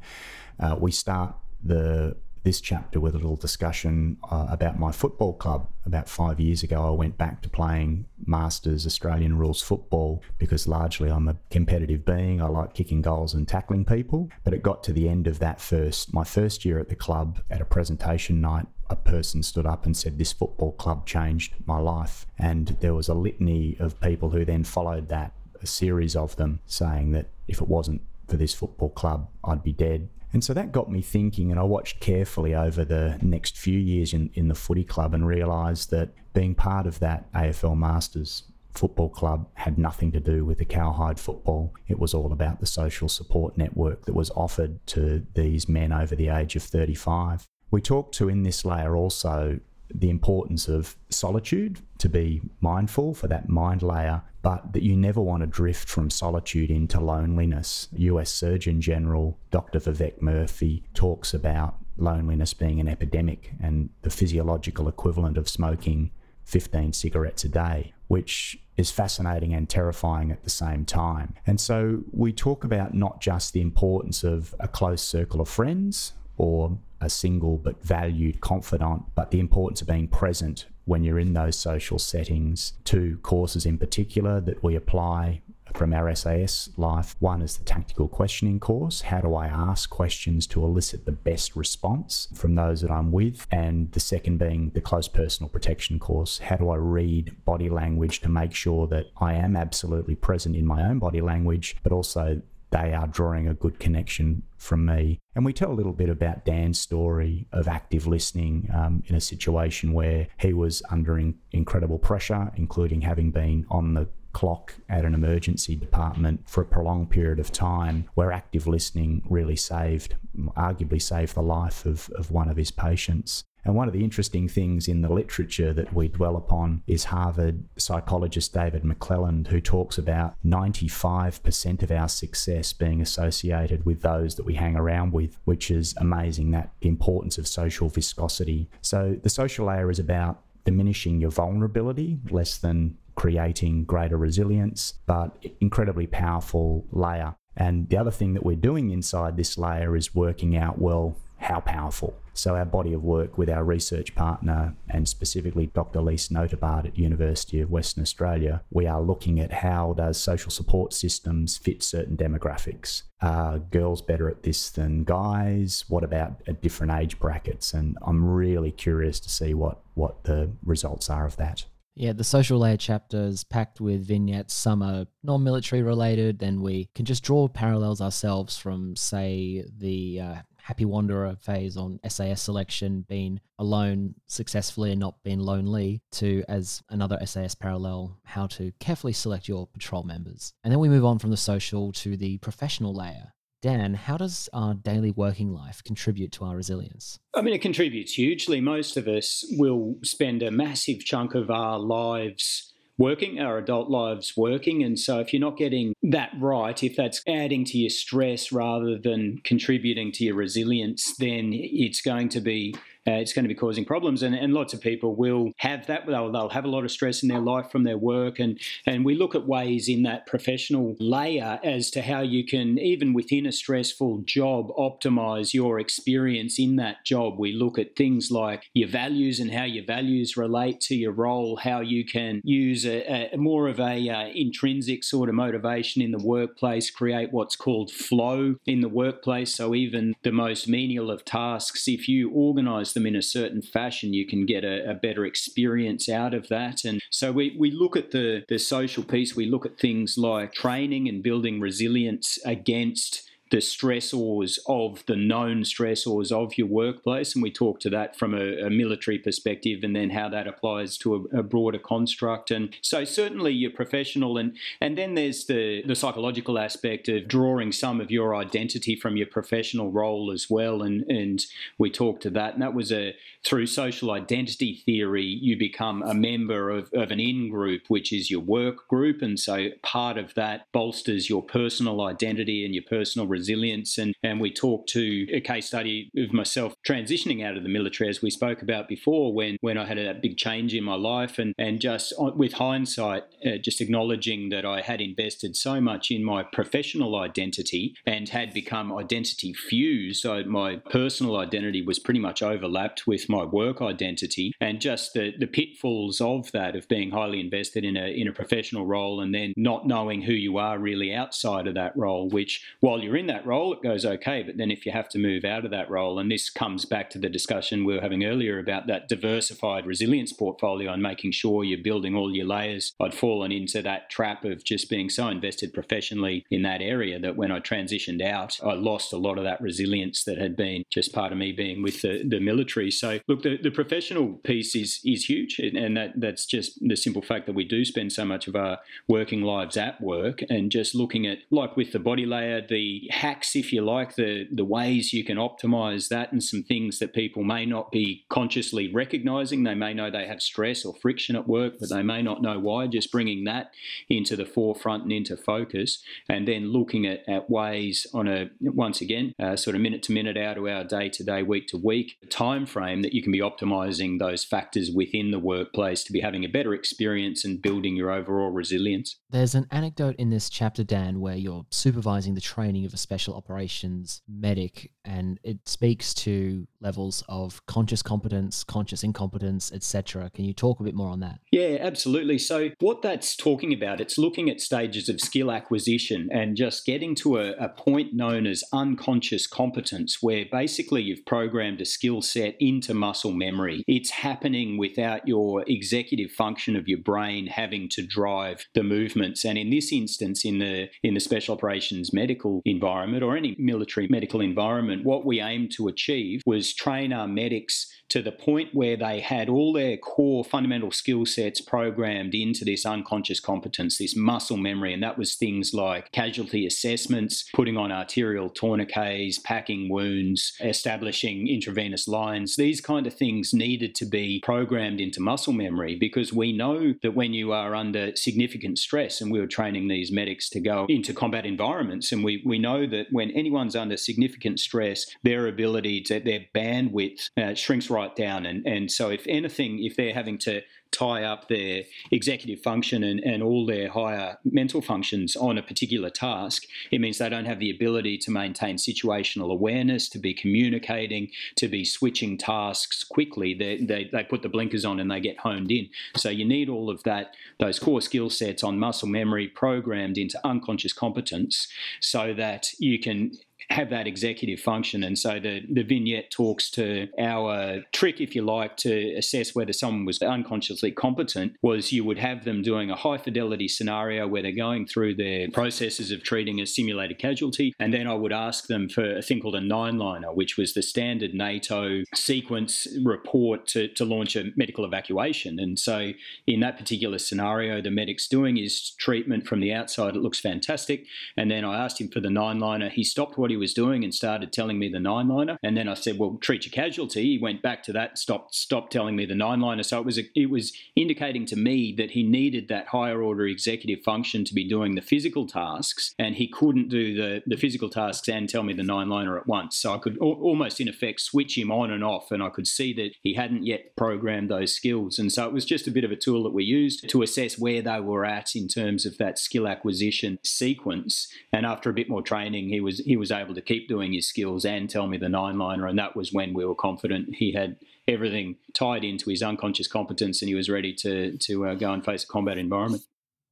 Uh, we start the this chapter with a little discussion uh, about my football club. About five years ago, I went back to playing Masters Australian rules football because largely I'm a competitive being. I like kicking goals and tackling people. But it got to the end of that first, my first year at the club at a presentation night. A person stood up and said, This football club changed my life. And there was a litany of people who then followed that, a series of them saying that if it wasn't for this football club, I'd be dead. And so that got me thinking, and I watched carefully over the next few years in, in the footy club and realised that being part of that AFL Masters football club had nothing to do with the cowhide football. It was all about the social support network that was offered to these men over the age of 35. We talked to in this layer also the importance of solitude, to be mindful for that mind layer, but that you never want to drift from solitude into loneliness. US Surgeon General Dr. Vivek Murthy talks about loneliness being an epidemic and the physiological equivalent of smoking 15 cigarettes a day, which is fascinating and terrifying at the same time. And so we talk about not just the importance of a close circle of friends or a single but valued confidant, but the importance of being present when you're in those social settings. Two courses in particular that we apply from our SAS life. One is the tactical questioning course. How do I ask questions to elicit the best response from those that I'm with? And the second being the close personal protection course. How do I read body language to make sure that I am absolutely present in my own body language, but also they are drawing a good connection from me. And we tell a little bit about Dan's story of active listening um, in a situation where he was under in- incredible pressure, including having been on the clock at an emergency department for a prolonged period of time, where active listening really saved, arguably saved the life of, of one of his patients. And one of the interesting things in the literature that we dwell upon is Harvard psychologist David McClelland, who talks about 95% of our success being associated with those that we hang around with, which is amazing that importance of social viscosity. So the social layer is about diminishing your vulnerability less than creating greater resilience, but incredibly powerful layer. And the other thing that we're doing inside this layer is working out, well, how powerful. So our body of work with our research partner and specifically Dr. Lies Notebaert at University of Western Australia, we are looking at how does social support systems fit certain demographics. Are girls better at this than guys? What about at different age brackets? And I'm really curious to see what, what the results are of that. Yeah, the social layer chapter is packed with vignettes. Some are non military related, and we can just draw parallels ourselves from, say, the uh, Happy Wanderer phase on SAS selection, being alone successfully and not being lonely, to as another SAS parallel, how to carefully select your patrol members. And then we move on from the social to the professional layer. Dan, how does our daily working life contribute to our resilience? I mean, it contributes hugely. Most of us will spend a massive chunk of our lives working, our adult lives working. And so, if you're not getting that right, if that's adding to your stress rather than contributing to your resilience, then it's going to be uh, it's going to be causing problems. And, and lots of people will have that. They'll, they'll have a lot of stress in their life from their work. And, and we look at ways in that professional layer as to how you can, even within a stressful job, optimize your experience in that job. We look at things like your values and how your values relate to your role, how you can use a, a more of a uh, intrinsic sort of motivation in the workplace, create what's called flow in the workplace. So even the most menial of tasks, if you organize them in a certain fashion, you can get a, a, better experience out of that. And so we, we look at the, the social piece, we look at things like training and building resilience against the stressors of the known stressors of your workplace. And we talk to that from a, a military perspective and then how that applies to a, a, broader construct. And so certainly you're professional and and then there's the, the psychological aspect of drawing some of your identity from your professional role as well. And and we talk to that. And that was a through social identity theory, you become a member of, of an in group, which is your work group. And so part of that bolsters your personal identity and your personal resilience. And, and we talked to a case study of myself transitioning out of the military, as we spoke about before, when, when I had a big change in my life. And, and just with hindsight, uh, just acknowledging that I had invested so much in my professional identity and had become identity fused. So my personal identity was pretty much overlapped with my work identity and just the, the pitfalls of that of being highly invested in a in a professional role and then not knowing who you are really outside of that role which while you're in in that role, it goes okay. But then if you have to move out of that role, and this comes back to the discussion we were having earlier about that diversified resilience portfolio and making sure you're building all your layers, I'd fallen into that trap of just being so invested professionally in that area that when I transitioned out, I lost a lot of that resilience that had been just part of me being with the, the military. So, look, the, the professional piece is, is huge. And that, that's just the simple fact that we do spend so much of our working lives at work and just looking at, like with the body layer, the hacks, if you like, the, the ways you can optimize that and some things that people may not be consciously recognizing. They may know they have stress or friction at work, but they may not know why. Just bringing that into the forefront and into focus, and then looking at, at ways on a, once again, uh, sort of minute to minute, hour to hour, day to day, week to week time frame that you can be optimizing those factors within the workplace to be having a better experience and building your overall resilience. There's an anecdote in this chapter, Dan, where you're supervising the training of a special operations medic, and it speaks to levels of conscious competence, conscious incompetence, etc. Can you talk a bit more on that? Yeah, absolutely. So, what that's talking about, it's looking at stages of skill acquisition and just getting to a, a point known as unconscious competence, where basically you've programmed a skill set into muscle memory. It's happening without your executive function of your brain having to drive the movements. And in this instance, in the in the special operations medical environment or any military medical environment, what we aimed to achieve was train our medics to the point where they had all their core fundamental skill sets programmed into this unconscious competence, this muscle memory. And that was things like casualty assessments, putting on arterial tourniquets, packing wounds, establishing intravenous lines. These kind of things needed to be programmed into muscle memory because we know that when you are under significant stress, and we were training these medics to go into combat environments, and we, we know that when anyone's under significant stress, their ability to, their bandwidth uh, shrinks right down. And, and so, if anything, if they're having to tie up their executive function and, and all their higher mental functions on a particular task, it means they don't have the ability to maintain situational awareness, to be communicating, to be switching tasks quickly. They, they, they put the blinkers on and they get honed in. So you need all of that, those core skill sets on muscle memory programmed into unconscious competence so that you can have that executive function. And so the, the vignette talks to our trick, if you like, to assess whether someone was unconsciously competent was you would have them doing a high fidelity scenario where they're going through their processes of treating a simulated casualty. And then I would ask them for a thing called a nine liner, which was the standard NATO sequence report to, to launch a medical evacuation. And so in that particular scenario, the medic's doing his treatment from the outside. It looks fantastic. And then I asked him for the nine liner. He stopped what he was doing and started telling me the nine liner. And then I said, "Well, treat your casualty." He went back to that, stopped stopped telling me the nine liner. So it was a, it was indicating to me that he needed that higher order executive function to be doing the physical tasks, and he couldn't do the the physical tasks and tell me the nine liner at once. So I could al- almost in effect switch him on and off, and I could see that he hadn't yet programmed those skills. And so it was just a bit of a tool that we used to assess where they were at in terms of that skill acquisition sequence. And after a bit more training, he was he was able to keep doing his skills and tell me the nine liner. And that was when we were confident he had everything tied into his unconscious competence and he was ready to, to uh, go and face a combat environment.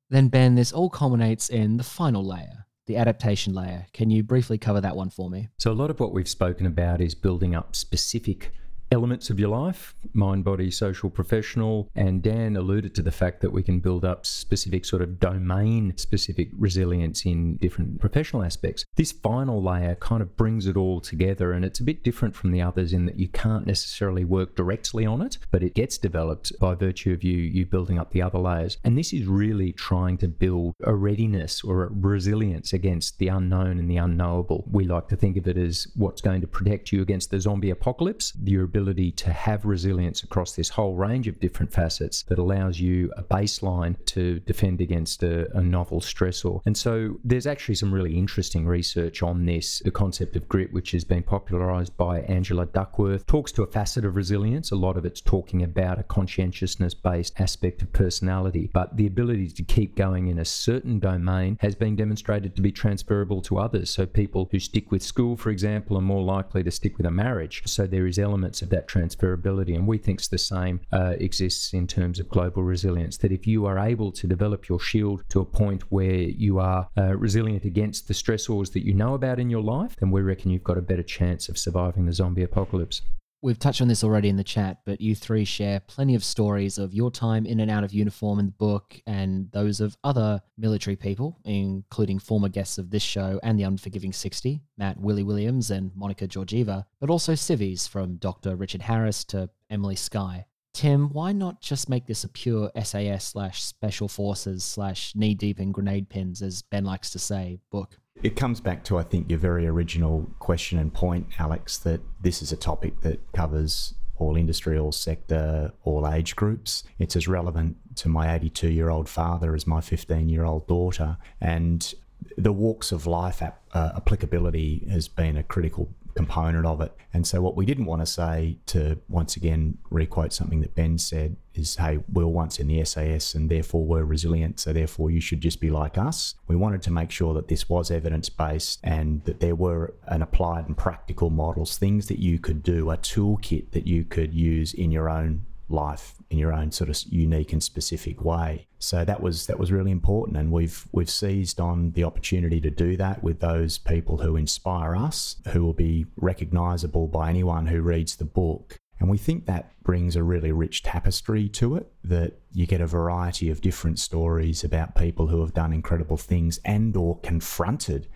Then, Ben, this all culminates in the final layer, the adaptation layer. Can you briefly cover that one for me? So, a lot of what we've spoken about is building up specific elements of your life mind, body, social, professional. And Dan alluded to the fact that we can build up specific, sort of domain specific resilience in different professional aspects. This final layer kind of brings it all together, and it's a bit different from the others in that you can't necessarily work directly on it, but it gets developed by virtue of you you building up the other layers. And this is really trying to build a readiness or a resilience against the unknown and the unknowable. We like to think of it as what's going to protect you against the zombie apocalypse, your ability to have resilience across this whole range of different facets that allows you a baseline to defend against a, a novel stressor. And so there's actually some really interesting research on this. The concept of grit, which has been popularized by Angela Duckworth, talks to a facet of resilience. A lot of it's talking about a conscientiousness based aspect of personality, but the ability to keep going in a certain domain has been demonstrated to be transferable to others. So people who stick with school, for example, are more likely to stick with a marriage. So there is elements of that transferability. And we think the same uh, exists in terms of global resilience. That if you are able to develop your shield to a point where you are uh, resilient against the stressors that you know about in your life, then we reckon you've got a better chance of surviving the zombie apocalypse. We've touched on this already in the chat, but you three share plenty of stories of your time in and out of uniform in the book and those of other military people, including former guests of this show and The Unforgiving 60, Matt Willie Williams and Monica Georgieva, but also civies from Dr. Richard Harris to Emily Skye. Tim, why not just make this a pure SAS slash special forces slash knee deep in grenade pins, as Ben likes to say, book? It comes back to, I think, your very original question and point, Alex, that this is a topic that covers all industry, all sector, all age groups. It's as relevant to my 82 year old father as my 15 year old daughter. And the walks of life uh, applicability has been a critical component of it. And so, what we didn't want to say to once again requote something that Ben said is, hey, we are once in the SAS and therefore we're resilient, so therefore you should just be like us. We wanted to make sure that this was evidence based and that there were an applied and practical models, things that you could do, a toolkit that you could use in your own life in your own sort of unique and specific way. So that was that was really important, and we've we've seized on the opportunity to do that with those people who inspire us, who will be recognisable by anyone who reads the book. And we think that brings a really rich tapestry to it, that you get a variety of different stories about people who have done incredible things and or confronted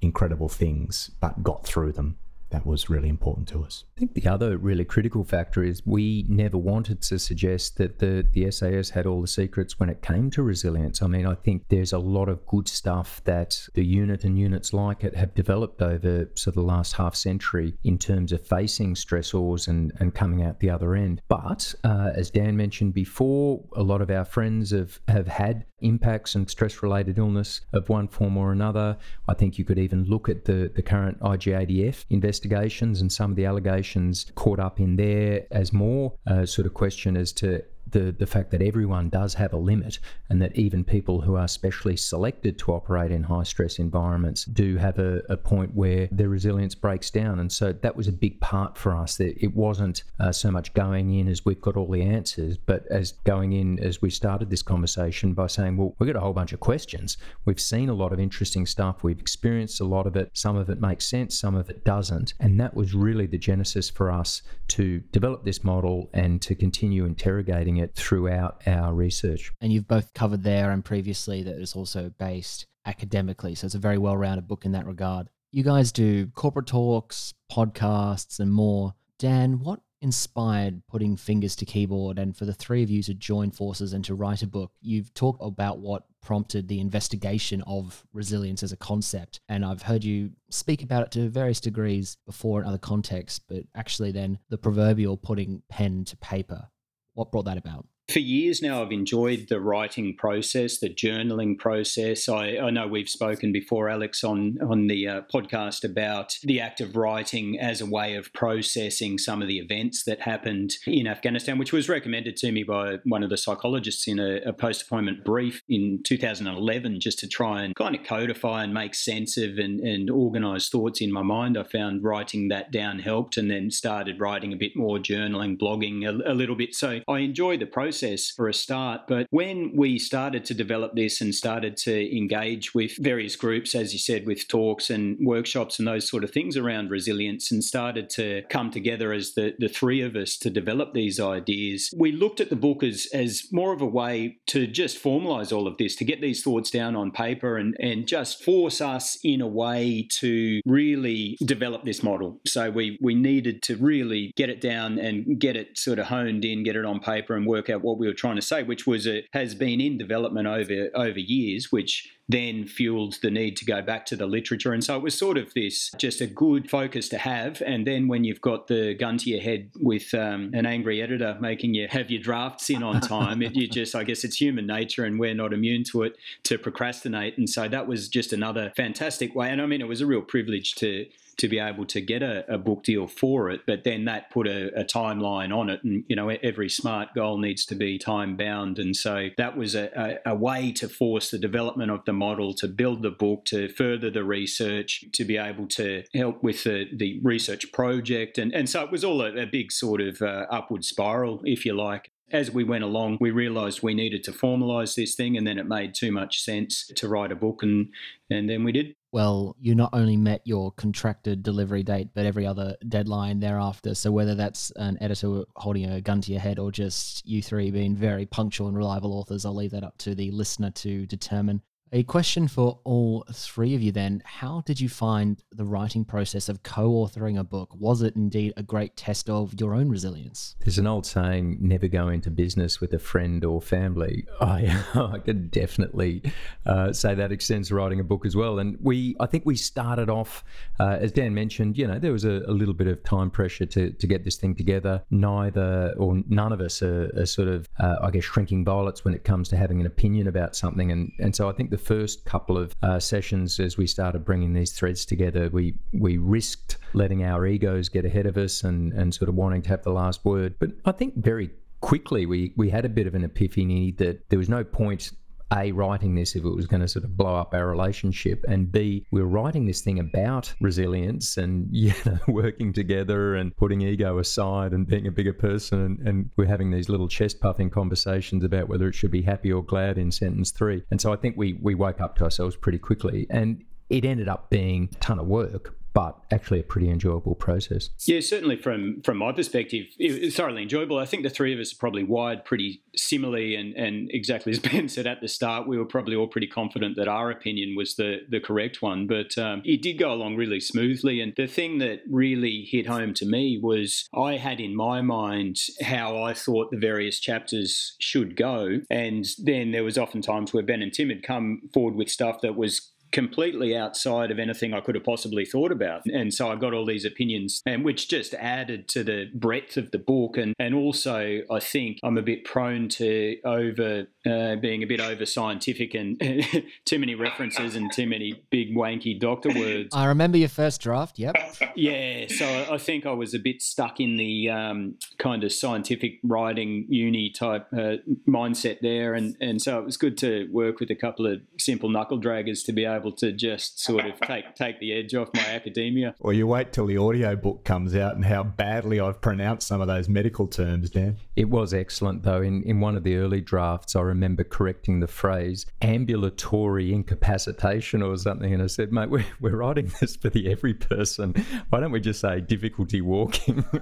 incredible things but got through them that was really important to us. I think the other really critical factor is we never wanted to suggest that the, the SAS had all the secrets when it came to resilience. I mean, I think there's a lot of good stuff that the unit and units like it have developed over sort of the last half century in terms of facing stressors and, and coming out the other end. But uh, as Dan mentioned before, a lot of our friends have, have had impacts and stress related illness of one form or another. I think you could even look at the, the current IGADF investigations and some of the allegations caught up in there as more uh, sort of question as to the, the fact that everyone does have a limit and that even people who are specially selected to operate in high stress environments do have a, a point where their resilience breaks down. And so that was a big part for us that it wasn't uh, so much going in as we've got all the answers, but as going in as we started this conversation by saying, well, we've got a whole bunch of questions. We've seen a lot of interesting stuff. We've experienced a lot of it. Some of it makes sense, some of it doesn't. And that was really the genesis for us to develop this model and to continue interrogating it throughout our research. And you've both covered there and previously that it's also based academically. So it's a very well rounded book in that regard. You guys do corporate talks, podcasts, and more. Dan, what inspired putting fingers to keyboard and for the three of you to join forces and to write a book? You've talked about what prompted the investigation of resilience as a concept. And I've heard you speak about it to various degrees before in other contexts, but actually, then the proverbial putting pen to paper. What brought that about? For years now, I've enjoyed the writing process, the journaling process. I, I know we've spoken before, Alex, on on the uh, podcast about the act of writing as a way of processing some of the events that happened in Afghanistan, which was recommended to me by one of the psychologists in a, a post-appointment brief in 2011, just to try and kind of codify and make sense of and, and organise thoughts in my mind. I found writing that down helped, and then started writing a bit more, journaling, blogging a, a little bit. So I enjoy the process process for a start. But when we started to develop this and started to engage with various groups, as you said, with talks and workshops and those sort of things around resilience, and started to come together as the, the three of us to develop these ideas, we looked at the book as, as more of a way to just formalize all of this, to get these thoughts down on paper and, and just force us in a way to really develop this model. So we, we needed to really get it down and get it sort of honed in, get it on paper and work out what we were trying to say, which was it has been in development over over years, which then fueled the need to go back to the literature. And so it was sort of this just a good focus to have. And then when you've got the gun to your head with um, an angry editor making you have your drafts in on time, it, you just, I guess it's human nature and we're not immune to it to procrastinate. And so that was just another fantastic way. And I mean, it was a real privilege to to be able to get a, a book deal for it. But then that put a, a, timeline on it, and you know every smart goal needs to be time bound, and so that was a, a, way to force the development of the model, to build the book, to further the research, to be able to help with the, the research project, and and so it was all a, big sort of uh, upward spiral, if you like. As we went along, we realised we needed to formalise this thing, and then it made too much sense to write a book, and and then we did. Well, you not only met your contracted delivery date, but every other deadline thereafter. So whether that's an editor holding a gun to your head or just you three being very punctual and reliable authors, I'll leave that up to the listener to determine. A question for all three of you then. How did you find the writing process of co authoring a book? Was it indeed a great test of your own resilience? There's an old saying never go into business with a friend or family. I, I could definitely uh, say that extends to writing a book as well. And we, I think we started off, uh, as Dan mentioned, you know, there was a, a, little bit of time pressure to, to get this thing together. Neither or none of us are, are sort of, uh, I guess, shrinking violets when it comes to having an opinion about something. And, and so I think the first couple of uh, sessions as we started bringing these threads together, we we risked letting our egos get ahead of us and and sort of wanting to have the last word. But I think very quickly we we had a bit of an epiphany that there was no point a writing this if it was going to sort of blow up our relationship and b we are writing this thing about resilience and you know working together and putting ego aside and being a bigger person and, and we're having these little chest puffing conversations about whether it should be happy or glad in sentence three. And so i think we we woke up to ourselves pretty quickly and it ended up being a ton of work but actually a pretty enjoyable process. Yeah, certainly from from my perspective, it was thoroughly enjoyable. I think the three of us are probably wired pretty similarly, and, and exactly as Ben said at the start, we were probably all pretty confident that our opinion was the the correct one. But um, it did go along really smoothly, and the thing that really hit home to me was I had in my mind how I thought the various chapters should go, and then there was often times where Ben and Tim had come forward with stuff that was completely outside of anything I could have possibly thought about. And so I got all these opinions, and which just added to the breadth of the book. And, and also, I think I'm a bit prone to over uh, being a bit over scientific and too many references and too many big wanky doctor words. I remember your first draft. Yep. yeah. So I think I was a bit stuck in the um, kind of scientific writing uni type uh, mindset there. And, and so it was good to work with a couple of simple knuckle draggers to be able able to just sort of take take the edge off my academia. Well, you wait till the audio book comes out and how badly I've pronounced some of those medical terms, Dan. It was excellent though. In in one of the early drafts, I remember correcting the phrase ambulatory incapacitation or something, and I said, "Mate, we're, we're writing this for the every person. Why don't we just say difficulty walking?"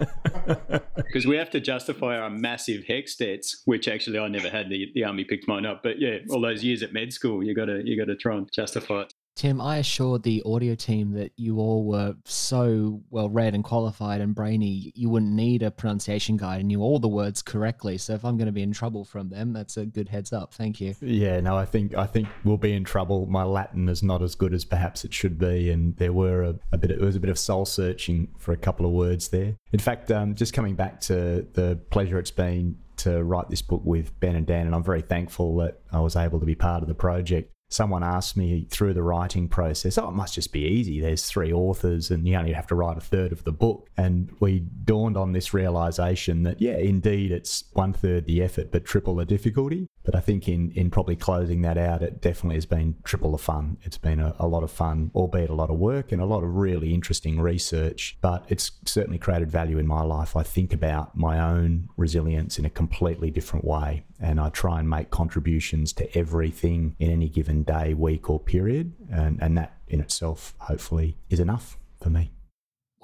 Because we have to justify our massive HECS debts, which actually I never had. The, the army picked mine up, but yeah, all those years at med school, you got to you got to try and justify it. Tim, I assured the audio team that you all were so well read and qualified and brainy, you wouldn't need a pronunciation guide and knew all the words correctly. So if I'm going to be in trouble from them, that's a good heads up. Thank you. Yeah, no, I think I think we'll be in trouble. My Latin is not as good as perhaps it should be, and there were a, a bit. It was a bit of soul searching for a couple of words there. In fact, um, just coming back to the pleasure it's been to write this book with Ben and Dan, and I'm very thankful that I was able to be part of the project someone asked me through the writing process, oh, it must just be easy. There's three authors and you only have to write a third of the book. And we dawned on this realization that, yeah, indeed, it's one third the effort, but triple the difficulty. But I think in, in probably closing that out, it definitely has been triple the fun. It's been a, a lot of fun, albeit a lot of work and a lot of really interesting research. But it's certainly created value in my life. I think about my own resilience in a completely different way. And I try and make contributions to everything in any given day, week, or period. And, and that in itself, hopefully, is enough for me.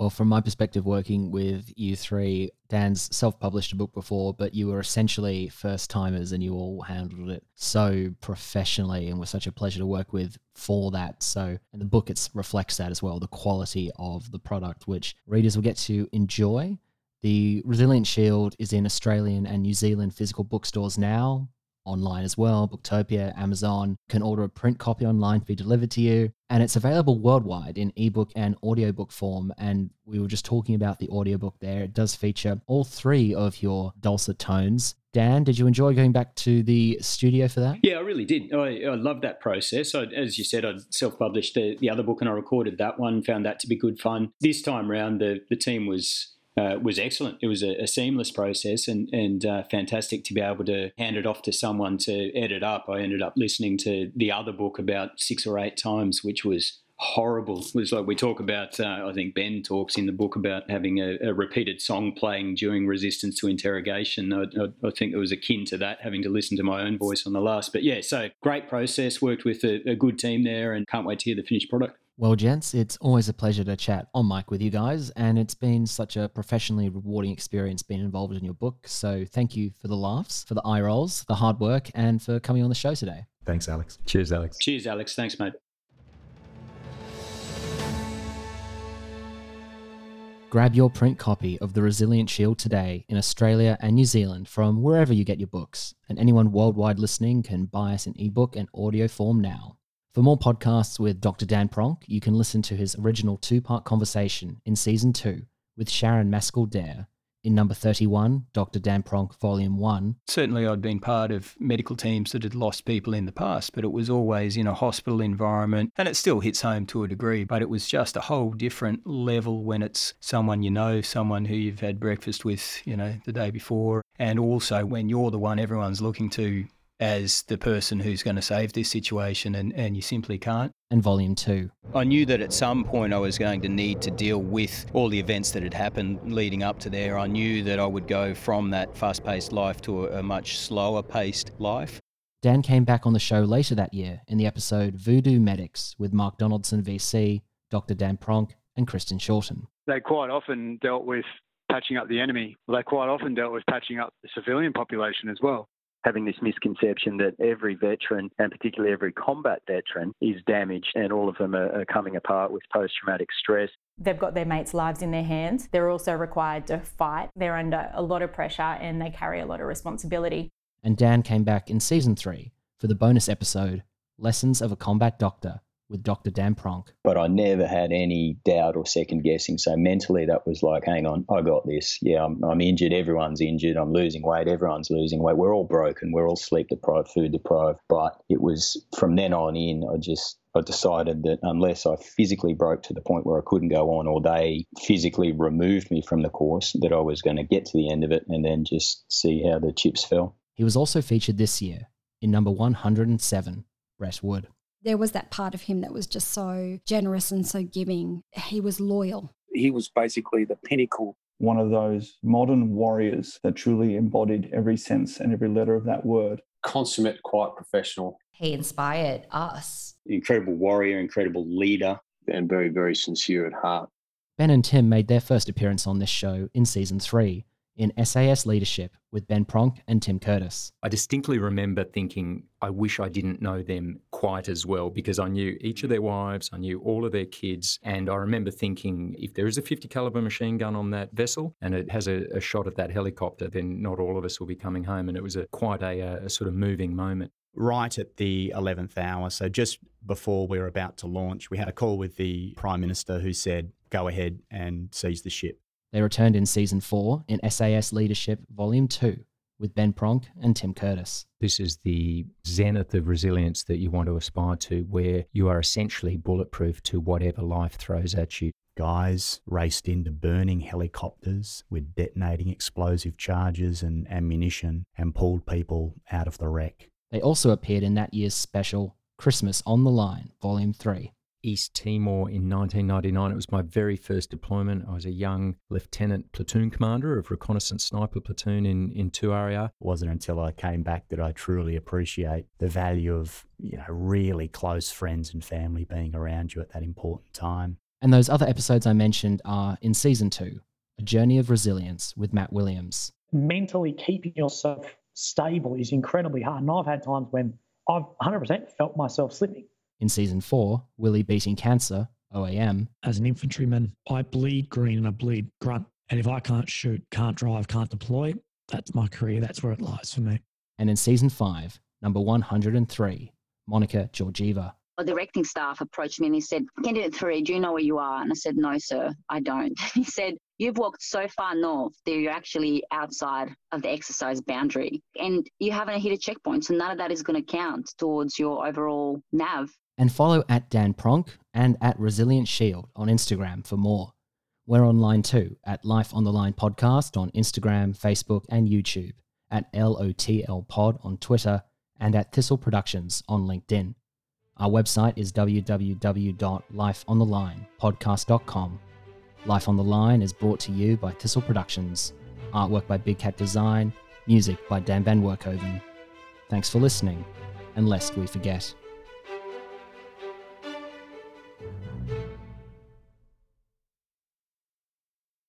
Well, from my perspective, working with you three, Dan's self published a book before, but you were essentially first timers and you all handled it so professionally and was such a pleasure to work with for that. So, and the book it reflects that as well the quality of the product, which readers will get to enjoy. The Resilience Shield is in Australian and New Zealand physical bookstores now online as well. Booktopia, Amazon can order a print copy online to be delivered to you. And it's available worldwide in ebook and audiobook form. And we were just talking about the audiobook there. It does feature all three of your dulcet tones. Dan, did you enjoy going back to the studio for that? Yeah, I really did. I, I loved that process. I, as you said, I self published the, the other book and I recorded that one, found that to be good fun. This time around, the, the team was uh, was excellent. It was a, a seamless process and and uh, fantastic to be able to hand it off to someone to edit up. I ended up listening to the other book about six or eight times, which was horrible. It was like we talk about. Uh, I think Ben talks in the book about having a, a repeated song playing during resistance to interrogation. I, I, I, think it was akin to that, having to listen to my own voice on the last. But yeah, so great process. Worked with a, a good team there, and can't wait to hear the finished product. Well, gents, it's always a pleasure to chat on mic with you guys, and it's been such a professionally rewarding experience being involved in your book. So thank you for the laughs, for the eye rolls, the hard work, and for coming on the show today. Thanks, Alex. Cheers, Alex. Cheers, Alex. Thanks, mate. Grab your print copy of The Resilience Shield today in Australia and New Zealand from wherever you get your books, and anyone worldwide listening can buy us an ebook and audio form now. For more podcasts with Dr. Dan Pronk, you can listen to his original two part conversation in season two with Sharon Maskell Dare in number 31, Dr. Dan Pronk, Volume 1. Certainly, I'd been part of medical teams that had lost people in the past, but it was always in a hospital environment, and it still hits home to a degree, but it was just a whole different level when it's someone you know, someone who you've had breakfast with, you know, the day before, and also when you're the one everyone's looking to as the person who's going to save this situation and, and you simply can't. And volume two. I knew that at some point I was going to need to deal with all the events that had happened leading up to there. I knew that I would go from that fast paced life to a, a much slower paced life. Dan came back on the show later that year in the episode Voodoo Medics with Mark Donaldson, VC, Dr. Dan Pronk, and Kristen Shorten. They quite often dealt with patching up the enemy. They quite often dealt with patching up the civilian population as well having this misconception that every veteran, and particularly every combat veteran, is damaged and all of them are, are coming apart with post traumatic stress. They've got their mates' lives in their hands. They're also required to fight. They're under a lot of pressure and they carry a lot of responsibility. And Dan came back in season three for the bonus episode Lessons of a Combat Doctor with Dr. Dan Pronk. But I never had any doubt or second guessing. So mentally, that was like, hang on, I got this. Yeah, I'm, I'm injured. Everyone's injured. I'm losing weight. Everyone's losing weight. We're all broken. We're all sleep deprived, food deprived. But it was from then on in, I just I decided that unless I physically broke to the point where I couldn't go on, or they physically removed me from the course, that I was going to get to the end of it and then just see how the chips fell. He was also featured this year in number 107, Brett Wood there was that part of him that was just so generous and so giving. He was loyal. He was basically the pinnacle. One of those modern warriors that truly embodied every sense and every letter of that word. Consummate, quite professional. He inspired us. Incredible warrior, incredible leader. And very, very sincere at heart. Ben and Tim made their first appearance on this show in season three in SAS Leadership with Ben Pronk and Tim Curtis. I distinctly remember thinking, I wish I didn't know them quite as well because I knew each of their wives, I knew all of their kids, and I remember thinking, if there is a 50 caliber machine gun on that vessel and it has a, a shot at that helicopter, then not all of us will be coming home. And it was a quite a, a sort of moving moment right at the 11th hour. So, just before we were about to launch, we had a call with the Prime Minister who said, go ahead and seize the ship. They returned in season four in SAS Leadership Volume 2 with Ben Pronk and Tim Curtis. This is the zenith of resilience that you want to aspire to, where you are essentially bulletproof to whatever life throws at you. Guys raced into burning helicopters with detonating explosive charges and ammunition and pulled people out of the wreck. They also appeared in that year's special Christmas on the Line, Volume 3. East Timor in 1999. It was my very first deployment. I was a young lieutenant platoon commander of reconnaissance sniper platoon in, in Tuaria. It wasn't until I came back that I truly appreciate the value of, you know, really close friends and family being around you at that important time. And those other episodes I mentioned are in season two, A Journey of Resilience with Matt Williams. Mentally keeping yourself stable is incredibly hard. And I've had times when I've 100% felt myself slipping in season four, Willie beating cancer, OAM. As an infantryman, I bleed green and I bleed grunt. And if I can't shoot, can't drive, can't deploy, that's my career. That's where it lies for me. And in season five, number 103, Monica Georgieva. The directing staff approached me and he said, Candidate three, do you know where you are? And I said, No, sir, I don't. He said, You've walked so far north that you're actually outside of the exercise boundary and you haven't hit a checkpoint. So none of that is going to count towards your overall NAV and follow at Dan Pronk and at Resilience Shield on Instagram for more. We're online too at Life on the Line podcast on Instagram, Facebook, and YouTube, at LOTL Pod on Twitter, and at Thistle Productions on LinkedIn. Our website is www.lifeonthelinepodcast.com. Life on the Line is brought to you by Thistle Productions, artwork by Big Cat Design, music by Dan Van Workhoven. Thanks for listening, and lest we forget.